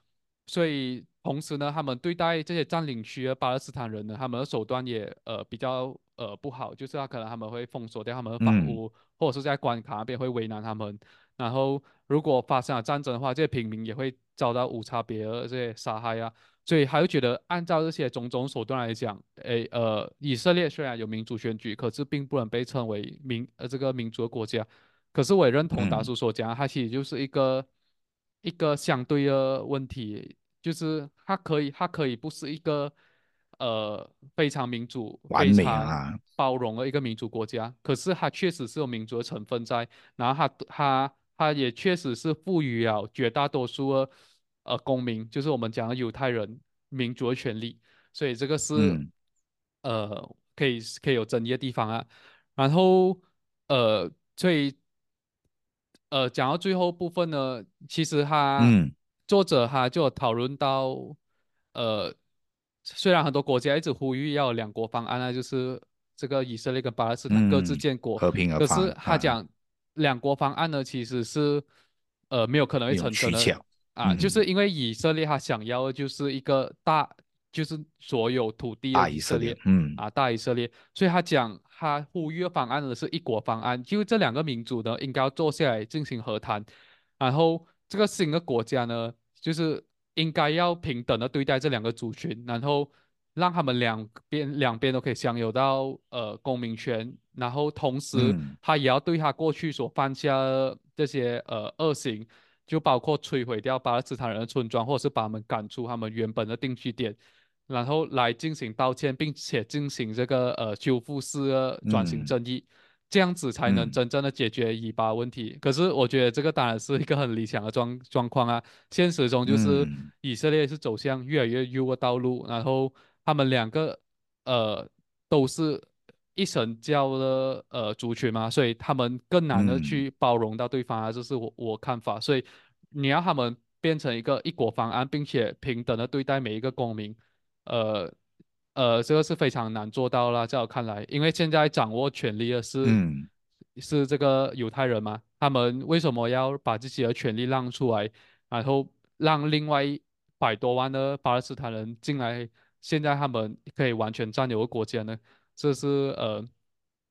所以同时呢，他们对待这些占领区的巴勒斯坦人呢，他们的手段也呃比较呃不好，就是他可能他们会封锁掉他们的房嗯屋，或者是在关卡那边会为难他们，然后如果发生了战争的话，这些平民也会遭到无差别的这些杀害啊。所以他就觉得，按照这些种种手段来讲，诶，呃，以色列虽然有民主选举，可是并不能被称为民呃这个民主的国家。可是我也认同达嗯叔所讲，它其实就是一个一个相对的问题，就是它可以它可以不是一个呃非常民主、完美非常啊，包容的一个民主国家，可是它确实是有民主的成分在，然后它它它也确实是赋予了绝大多数的呃公民，就是我们讲的犹太人民主的权利，所以这个是嗯。呃可以可以有争议的地方啊。然后呃，所以呃讲到最后部分呢，其实他嗯。作者他就讨论到呃，虽然很多国家一直呼吁要两国方案啊，就是这个以色列跟巴勒斯坦各自嗯，建国，和平而可是他讲两国方案呢，其实是呃没有可能会成真的啊，就嗯，是。因为以色列他想要的就是一个大，就是所有土地的大以色列，以色列嗯啊，大以色列，所以他讲他呼吁的方案呢是一国方案，就这两个民族呢应该要坐下来进行和谈，然后这个新的国家呢，就是应该要平等的对待这两个族群，然后让他们两边两边都可以享有到呃公民权，然后同时嗯。他也要对他过去所犯下的这些呃恶行，就包括摧毁掉巴勒斯坦人的村庄，或者是把他们赶出他们原本的定居点。然后来进行道歉，并且进行这个呃修复式的转型嗯。正义，这样子才能嗯真正的解决以巴问题。可是我觉得这个当然是一个很理想的状状况啊，现实中就是嗯以色列是走向越来越右的道路，然后他们两个呃都是一神教的呃族群嘛，所以他们更难的嗯去包容到对方啊，这是我我看法。所以你要他们变成一个一国方案，并且平等的对待每一个公民。呃呃，这个是非常难做到啦，在我看来，因为现在掌握权力的是嗯是这个犹太人嘛，他们为什么要把自己的权利让出来，然后让另外一百多万的巴勒斯坦人进来，现在他们可以完全占有的国家呢？这是呃，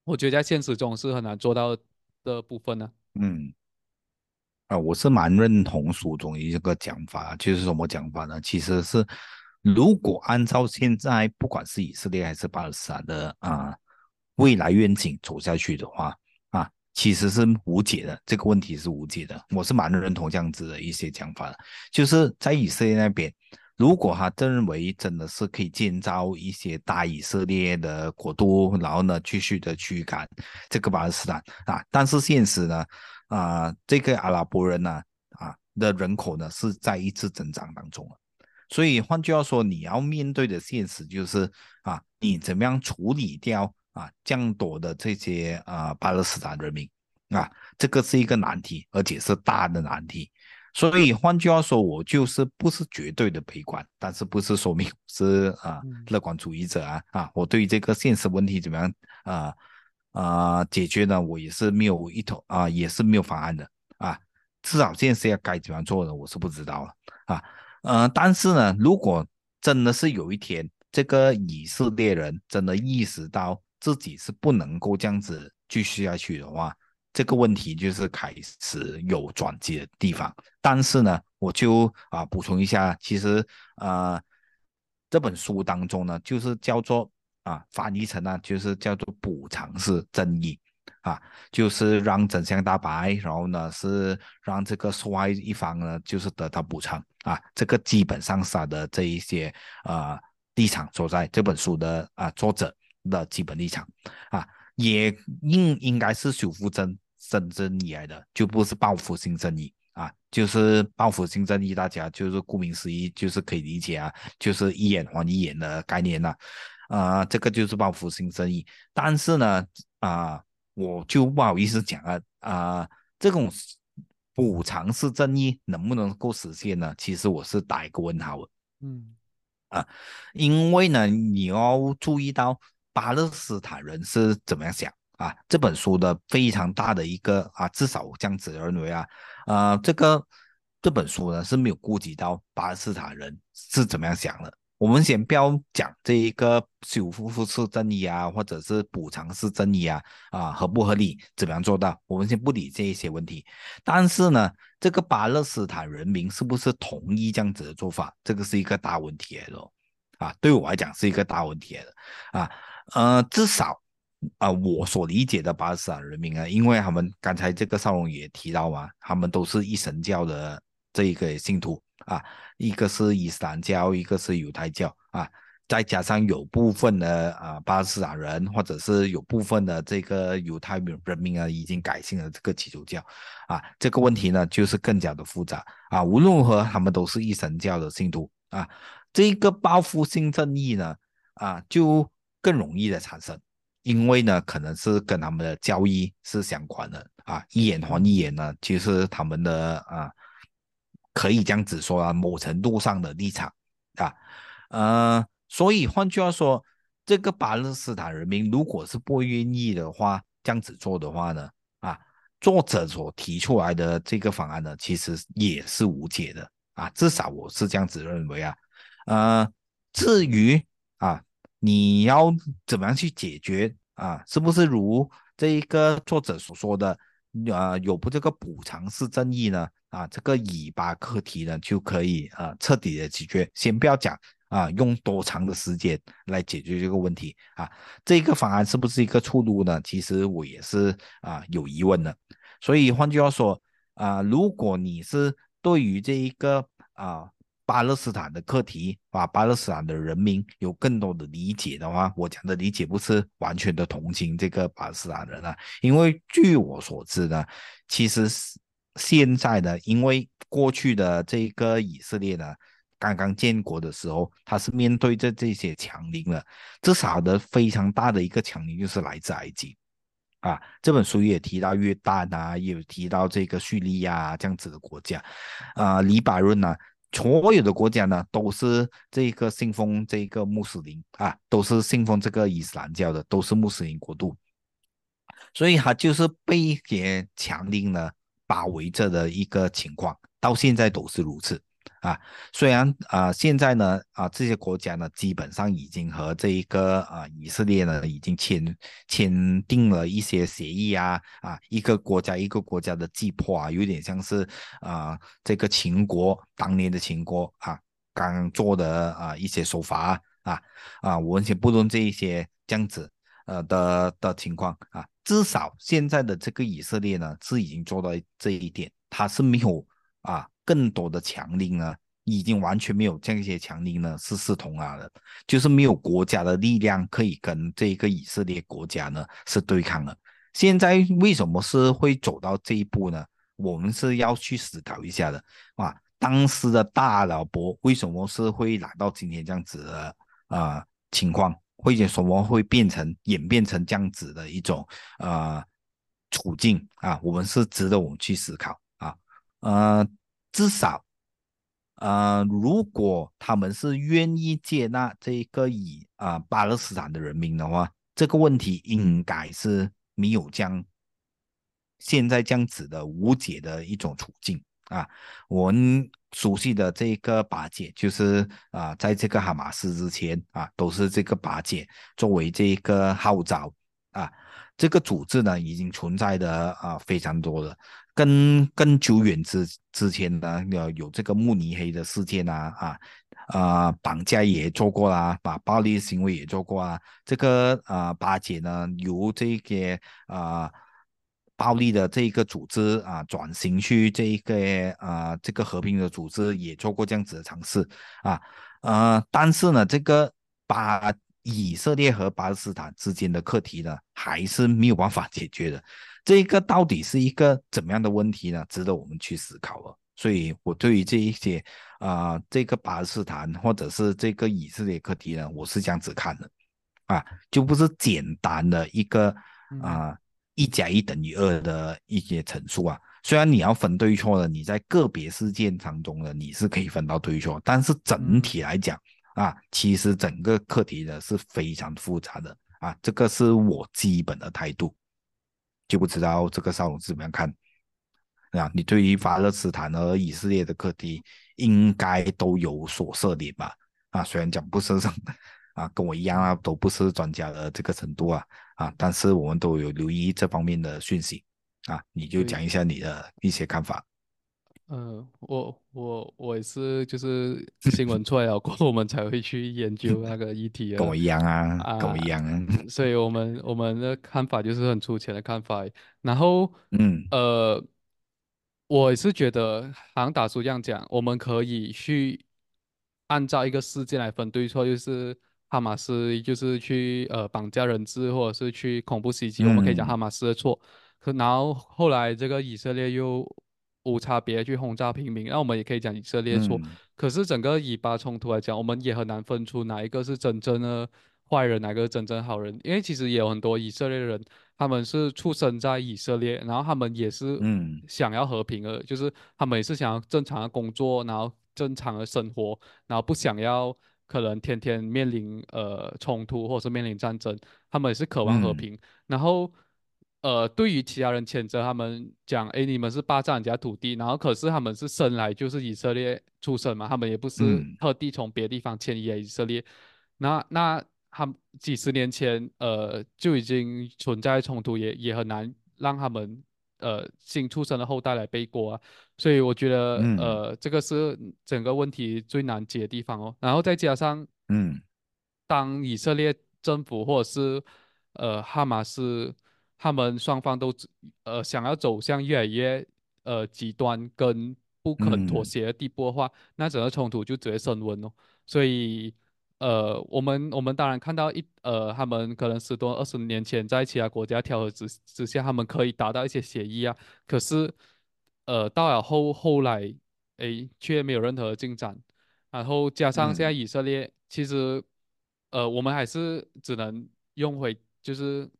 我觉得在现实中是很难做到的部分呢。嗯。啊，我是蛮认同书中一个讲法，就是什么讲法呢？其实是，如果按照现在不管是以色列还是巴勒斯坦的啊未来愿景走下去的话，啊，其实是无解的，这个问题是无解的。我是蛮认同这样子的一些讲法的，就是在以色列那边，如果他真认为真的是可以建造一些大以色列的国度，然后呢继续的驱赶这个巴勒斯坦啊，但是现实呢？啊，这个阿拉伯人呢，啊的人口呢是在一直增长当中所以换句话说，你要面对的现实就是啊，你怎么样处理掉啊降多的这些啊巴勒斯坦人民啊，这个是一个难题，而且是大的难题。所以换句话说，我就是不是绝对的悲观，但是不是说明是啊乐观主义者啊啊，我对于这个现实问题怎么样啊？啊、呃，解决呢，我也是没有一头啊、呃，也是没有方案的啊。至少现在该怎样做呢？我是不知道了啊。呃，但是呢，如果真的是有一天这个以色列人真的意识到自己是不能够这样子继续下去的话，这个问题就是开始有转机的地方。但是呢，我就啊补充一下，其实呃这本书当中呢，就是叫做啊翻译成呢，就是叫做补偿式正义。啊，就是让真相大白，然后呢是让这个受害一方呢就是得到补偿啊，这个基本上是他的这一些呃立场所在，这本书的啊作者的基本立场啊，也应应该是修复真真正义来的，就不是报复性正义啊，就是报复性正义，大家就是顾名思义就是可以理解啊，就是一眼还一眼的概念呐，啊，这个就是报复性正义，但是呢啊。我就不好意思讲啊啊，这种补偿式正义能不能够实现呢？其实我是打一个问号的。嗯，啊，因为呢，你要注意到巴勒斯坦人是怎么样想啊？这本书的非常大的一个啊，至少我这样子认为啊，啊，这个这本书呢是没有顾及到巴勒斯坦人是怎么样想的。我们先不要讲这一个修复复式正义啊，或者是补偿式正义啊，啊合不合理，怎么样做到？我们先不理这一些问题。但是呢，这个巴勒斯坦人民是不是同意这样子的做法？这个是一个大问题来的，啊，对我来讲是一个大问题来的，啊，呃，至少啊，我所理解的巴勒斯坦人民啊，因为他们刚才这个少龙也提到嘛，他们都是一神教的这一个信徒。啊，一个是伊斯兰教，一个是犹太教啊，再加上有部分的啊巴勒斯坦人，或者是有部分的这个犹太人民啊，已经改信了这个基督教啊，这个问题呢就是更加的复杂啊。无论如何，他们都是一神教的信徒啊，这个报复性正义呢啊就更容易的产生，因为呢可能是跟他们的交易是相关的啊，一眼还一眼呢，其实他们的啊。可以这样子说啊，某程度上的立场啊，呃，所以换句话说，这个巴勒斯坦人民如果是不愿意的话，这样子做的话呢，啊，作者所提出来的这个方案呢，其实也是无解的啊，至少我是这样子认为啊，呃，至于啊，你要怎么样去解决啊，是不是如这一个作者所说的？啊，有不这个补偿式正义呢？啊，这个以巴课题呢就可以啊彻底的解决。先不要讲啊，用多长的时间来解决这个问题啊？这个方案是不是一个出路呢？其实我也是啊有疑问的。所以换句话说啊，如果你是对于这一个啊。巴勒斯坦的课题，把巴勒斯坦的人民有更多的理解的话，我讲的理解不是完全的同情这个巴勒斯坦人啊，因为据我所知呢，其实是现在呢，因为过去的这个以色列呢，刚刚建国的时候，他是面对着这些强邻了，至少的非常大的一个强邻就是来自埃及。啊，这本书也提到约旦啊，也有提到这个叙利亚这样子的国家。啊，黎巴嫩呢。所有的国家呢，都是这个信奉这个穆斯林。啊，都是信奉这个伊斯兰教的，都是穆斯林国度，所以他就是被一些强令呢包围着的一个情况，到现在都是如此。啊，虽然啊，现在呢，啊，这些国家呢，基本上已经和这一个啊以色列呢，已经签签订了一些协议啊，啊，一个国家一个国家的击破啊，有点像是啊这个秦国当年的秦国啊，刚做的啊一些手法啊啊，我们先不论这一些这样子呃的的情况啊，至少现在的这个以色列呢，是已经做到这一点，它是没有啊。更多的强令呢，已经完全没有这些强令呢是势同啊的，就是没有国家的力量可以跟这个以色列国家呢是对抗的。现在为什么是会走到这一步呢？我们是要去思考一下的啊。当时的大老伯为什么是会来到今天这样子的啊情况，会什么会变成演变成这样子的一种啊处境啊？我们是值得我们去思考啊，呃。至少，呃，如果他们是愿意接纳这个以啊巴勒斯坦的人民的话，这个问题应该是没有这样现在这样子的无解的一种处境啊。我们熟悉的这个巴解，就是啊，在这个哈马斯之前啊，都是这个巴解作为这个号召啊，这个组织呢已经存在的啊非常多了。更更久远之之前呢，有有这个慕尼黑的事件啊啊啊，绑架也做过啦，把暴力行为也做过啊。这个啊巴解呢，由这个啊。暴力的这一个组织啊，转型去这一个啊，这个和平的组织也做过这样子的尝试啊，呃，但是呢，这个把以色列和巴勒斯坦之间的课题呢，还是没有办法解决的。这个到底是一个怎么样的问题呢？值得我们去思考了。所以我对于这一些啊，这个巴勒斯坦或者是这个以色列课题呢，我是这样子看的啊，就不是简单的一个啊。一加一等于二的一些陈述啊，虽然你要分对错的，你在个别事件当中呢，你是可以分到对错，但是整体来讲啊，其实整个课题呢是非常复杂的啊，这个是我基本的态度，就不知道这个少龙怎么样看啊？你对于巴勒斯坦和以色列的课题应该都有所涉猎吧？啊，虽然讲不是上。啊，跟我一样啊，都不是专家的这个程度啊，啊，但是我们都有留意这方面的讯息啊，你就讲一下你的一些看法。嗯，我我我也是，就是新闻出来了过后，我们才会去研究那个议题。跟我一样啊，跟我一样啊。所以我们我们的看法就是很粗浅的看法。然后，嗯，呃，我是觉得，好像打叔这样讲，我们可以去按照一个事件来分对错，就是。哈马斯就是去呃绑架人质，或者是去恐怖袭击，我们可以讲哈马斯的错。可然后后来这个以色列又无差别去轰炸平民，那我们也可以讲以色列错。可是整个以巴冲突来讲，我们也很难分出哪一个是真正的坏人，哪个真正好人。因为其实也有很多以色列人，他们是出生在以色列，然后他们也是想要和平的，就是他们也是想要正常的工作，然后正常的生活，然后不想要。可能天天面临呃冲突，或者是面临战争，他们也是渴望和平。然后，呃，对于其他人谴责他们讲，哎，你们是霸占人家土地，然后可是他们是生来就是以色列出生嘛，他们也不是特地从别的地方迁移来以色列。那那他们几十年前呃就已经存在冲突，也也很难让他们。呃，新出生的后代来背锅啊，所以我觉得，呃，这个是整个问题最难解的地方哦。然后再加上，嗯，当以色列政府或者是呃哈马斯他们双方都呃想要走向越来越呃极端跟不肯妥协的地步的话，那整个冲突就直接升温哦。所以。呃，我们我们当然看到一呃，他们可能十多二十年前在其他国家调和之之下，他们可以达到一些协议啊。可是，呃，到了后后来，哎，却没有任何进展。然后加上现在以色列，其实，呃，我们还是只能用回就是，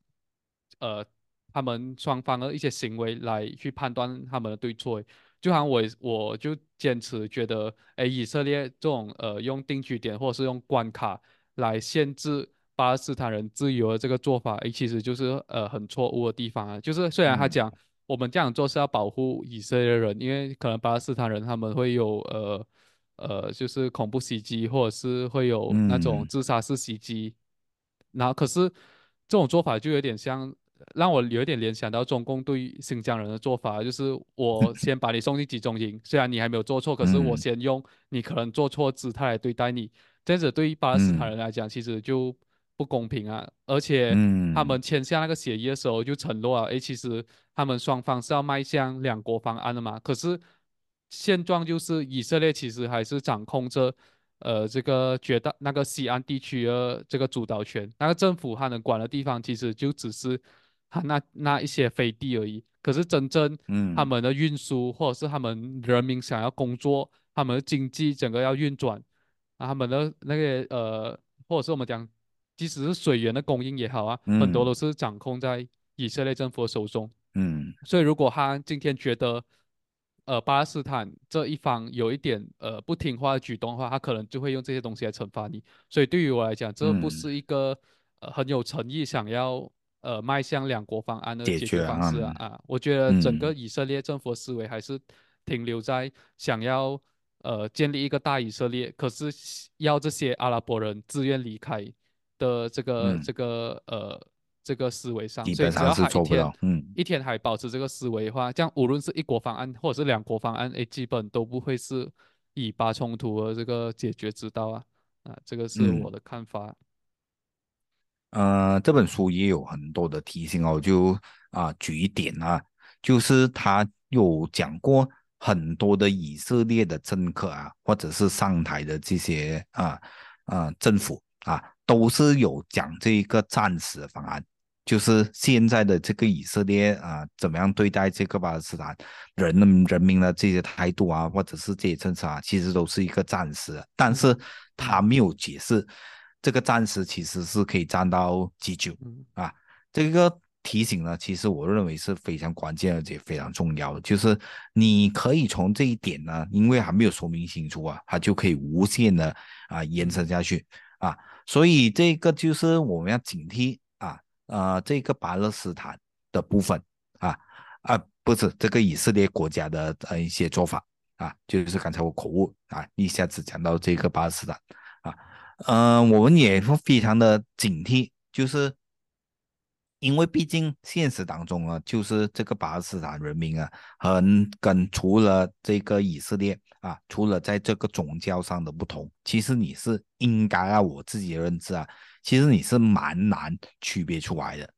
呃，他们双方的一些行为来去判断他们的对错。就好像我我就坚持觉得，哎，以色列这种呃用定居点或者是用关卡来限制巴勒斯坦人自由的这个做法，哎，其实就是呃很错误的地方啊。就是虽然他讲我们这样做是要保护以色列人，因为可能巴勒斯坦人他们会有呃呃就是恐怖袭击或者是会有那种自杀式袭击，然后可是这种做法就有点像。让我有点联想到中共对新疆人的做法，就是我先把你送进集中营，虽然你还没有做错，可是我先用你可能做错姿态来对待你，这样子对于巴勒斯坦人来讲，其实就不公平啊。而且他们签下那个协议的时候就承诺了，哎，其实他们双方是要迈向两国方案的嘛。可是现状就是以色列其实还是掌控着。呃，这个绝大那个西安地区的这个主导权，那个政府他能管的地方，其实就只是他那那一些飞地而已。可是真正，他们的运输或者是他们人民想要工作，他们的经济整个要运转，啊，他们的那个呃，或者是我们讲，即使是水源的供应也好啊，很多都是掌控在以色列政府的手中。嗯，所以如果他今天觉得，呃，巴勒斯坦这一方有一点呃不听话的举动的话，他可能就会用这些东西来惩罚你。所以对于我来讲，这不是一个呃很有诚意想要呃迈向两国方案的解解决方式啊啊，我觉得整个嗯。以色列政府的思维还是停留在想要呃建立一个大以色列，可是要这些阿拉伯人自愿离开的这个嗯，这个呃这个思维上，基所以只要本上是他一天做不到，嗯一天还保持这个思维的话，这样无论是一国方案或者是两国方案，诶，基本都不会是以巴冲突的这个解决之道啊啊，这个是我嗯。的看法。呃，这本书也有很多的提醒哦，就啊、举一点啊，就是他有讲过很多的以色列的政客啊，或者是上台的这些啊啊政府啊，都是有讲这一个暂时的方案，就是现在的这个以色列啊，怎么样对待这个巴勒斯坦人的人民的这些态度啊，或者是这些政策啊，其实都是一个暂时的，但是他没有解释。这个暂时其实是可以站到几久嗯啊？这个提醒呢，其实我认为是非常关键而且非常重要的，就是你可以从这一点呢，因为还没有说明清楚啊，它就可以无限的啊延伸下去啊，所以这个就是我们要警惕啊，呃，这个巴勒斯坦的部分啊啊，不是这个以色列国家的呃一些做法啊，就是刚才我口误啊，一下子讲到这个巴勒斯坦啊。呃，我们也会非常的警惕，就是因为毕竟现实当中啊，就是这个巴勒斯坦人民啊，很跟除了这个以色列啊，除了在这个宗教上的不同，其实你是应该啊，我自己的认知啊，其实你是蛮难区别出来的，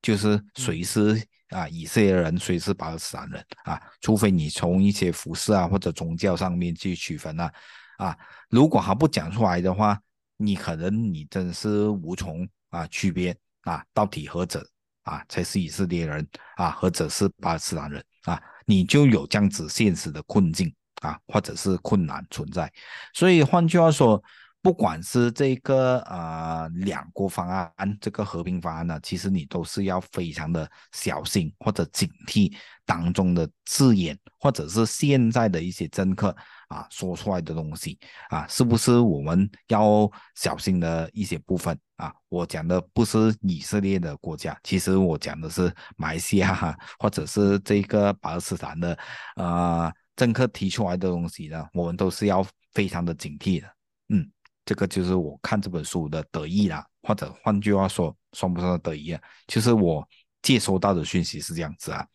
就是谁嗯是啊以色列人，谁是巴勒斯坦人啊，除非你从一些服饰啊或者宗教上面去区分啊。啊，如果还不讲出来的话，你可能你真是无从啊区别啊，到底何者啊才是以色列人啊，何者是巴勒斯坦人啊，你就有这样子现实的困境啊，或者是困难存在。所以换句话说，不管是这个呃两国方案，这个和平方案呢，其实你都是要非常的小心或者警惕当中的字眼，或者是现在的一些政客。啊说出来的东西啊，是不是我们要小心的一些部分啊？我讲的不是以色列的国家，其实我讲的是马来西亚 或者是这个巴勒斯坦的呃政客提出来的东西呢，我们都是要非常的警惕的。嗯，这个就是我看这本书的得意啦，或者换句话说，算不算得意啊？就是我接收到的讯息是这样子啊。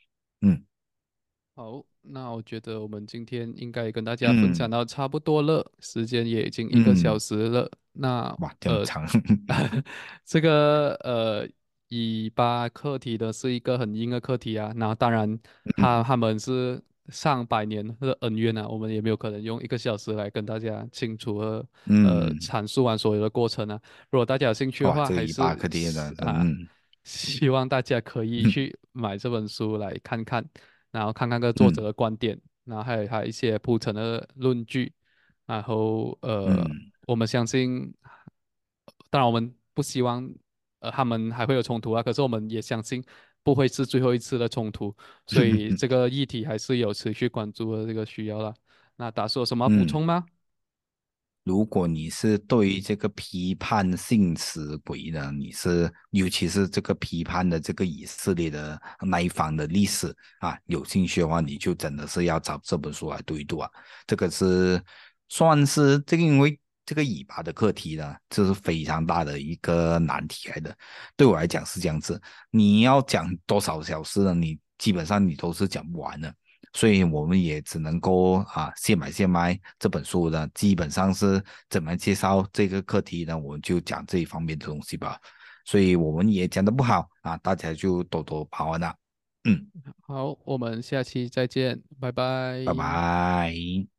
嗯好，那我觉得我们今天应该跟大家分享嗯到差不多了，时间也已经一个小嗯，时了。那哇，这样呃，长。这个呃，以巴课题的是一个很硬的课题啊。那当然他，嗯他们是上百年的恩怨啊，我们也没有可能用一个小时来跟大家清楚和呃嗯，阐述完所有的过程啊。如果大家有兴趣的，话，还是以巴克蒂的，是啊，嗯希望大家可以嗯。去买这本书来看看，然后看看个作者嗯。的观点，然后还有还有一些铺陈的论据，然后呃，嗯。我们相信，当然我们不希望呃他们还会有冲突啊，可是我们也相信不会是最后一次的冲突，所以嗯这个议题还是有持续关注的这个需要了。那达叔有什么补嗯，充吗？如果你是对于这个批判性思维呢，你是尤其是这个批判的这个以色列的那一方的历史啊，有兴趣的话，你就真的是要找这本书来读一读啊。这个是算是这个，因为这个尾巴的课题呢，这是非常大的一个难题来的。对我来讲是这样子，你要讲多少小时呢？你基本上你都是讲不完的。所以我们也只能够啊，现买现卖这本书呢，基本上是怎么介绍这个课题呢？我们就讲这一方面的东西吧。所以我们也讲的不好啊，大家就多多包涵啦。嗯，好，我们下期再见，拜拜。拜拜。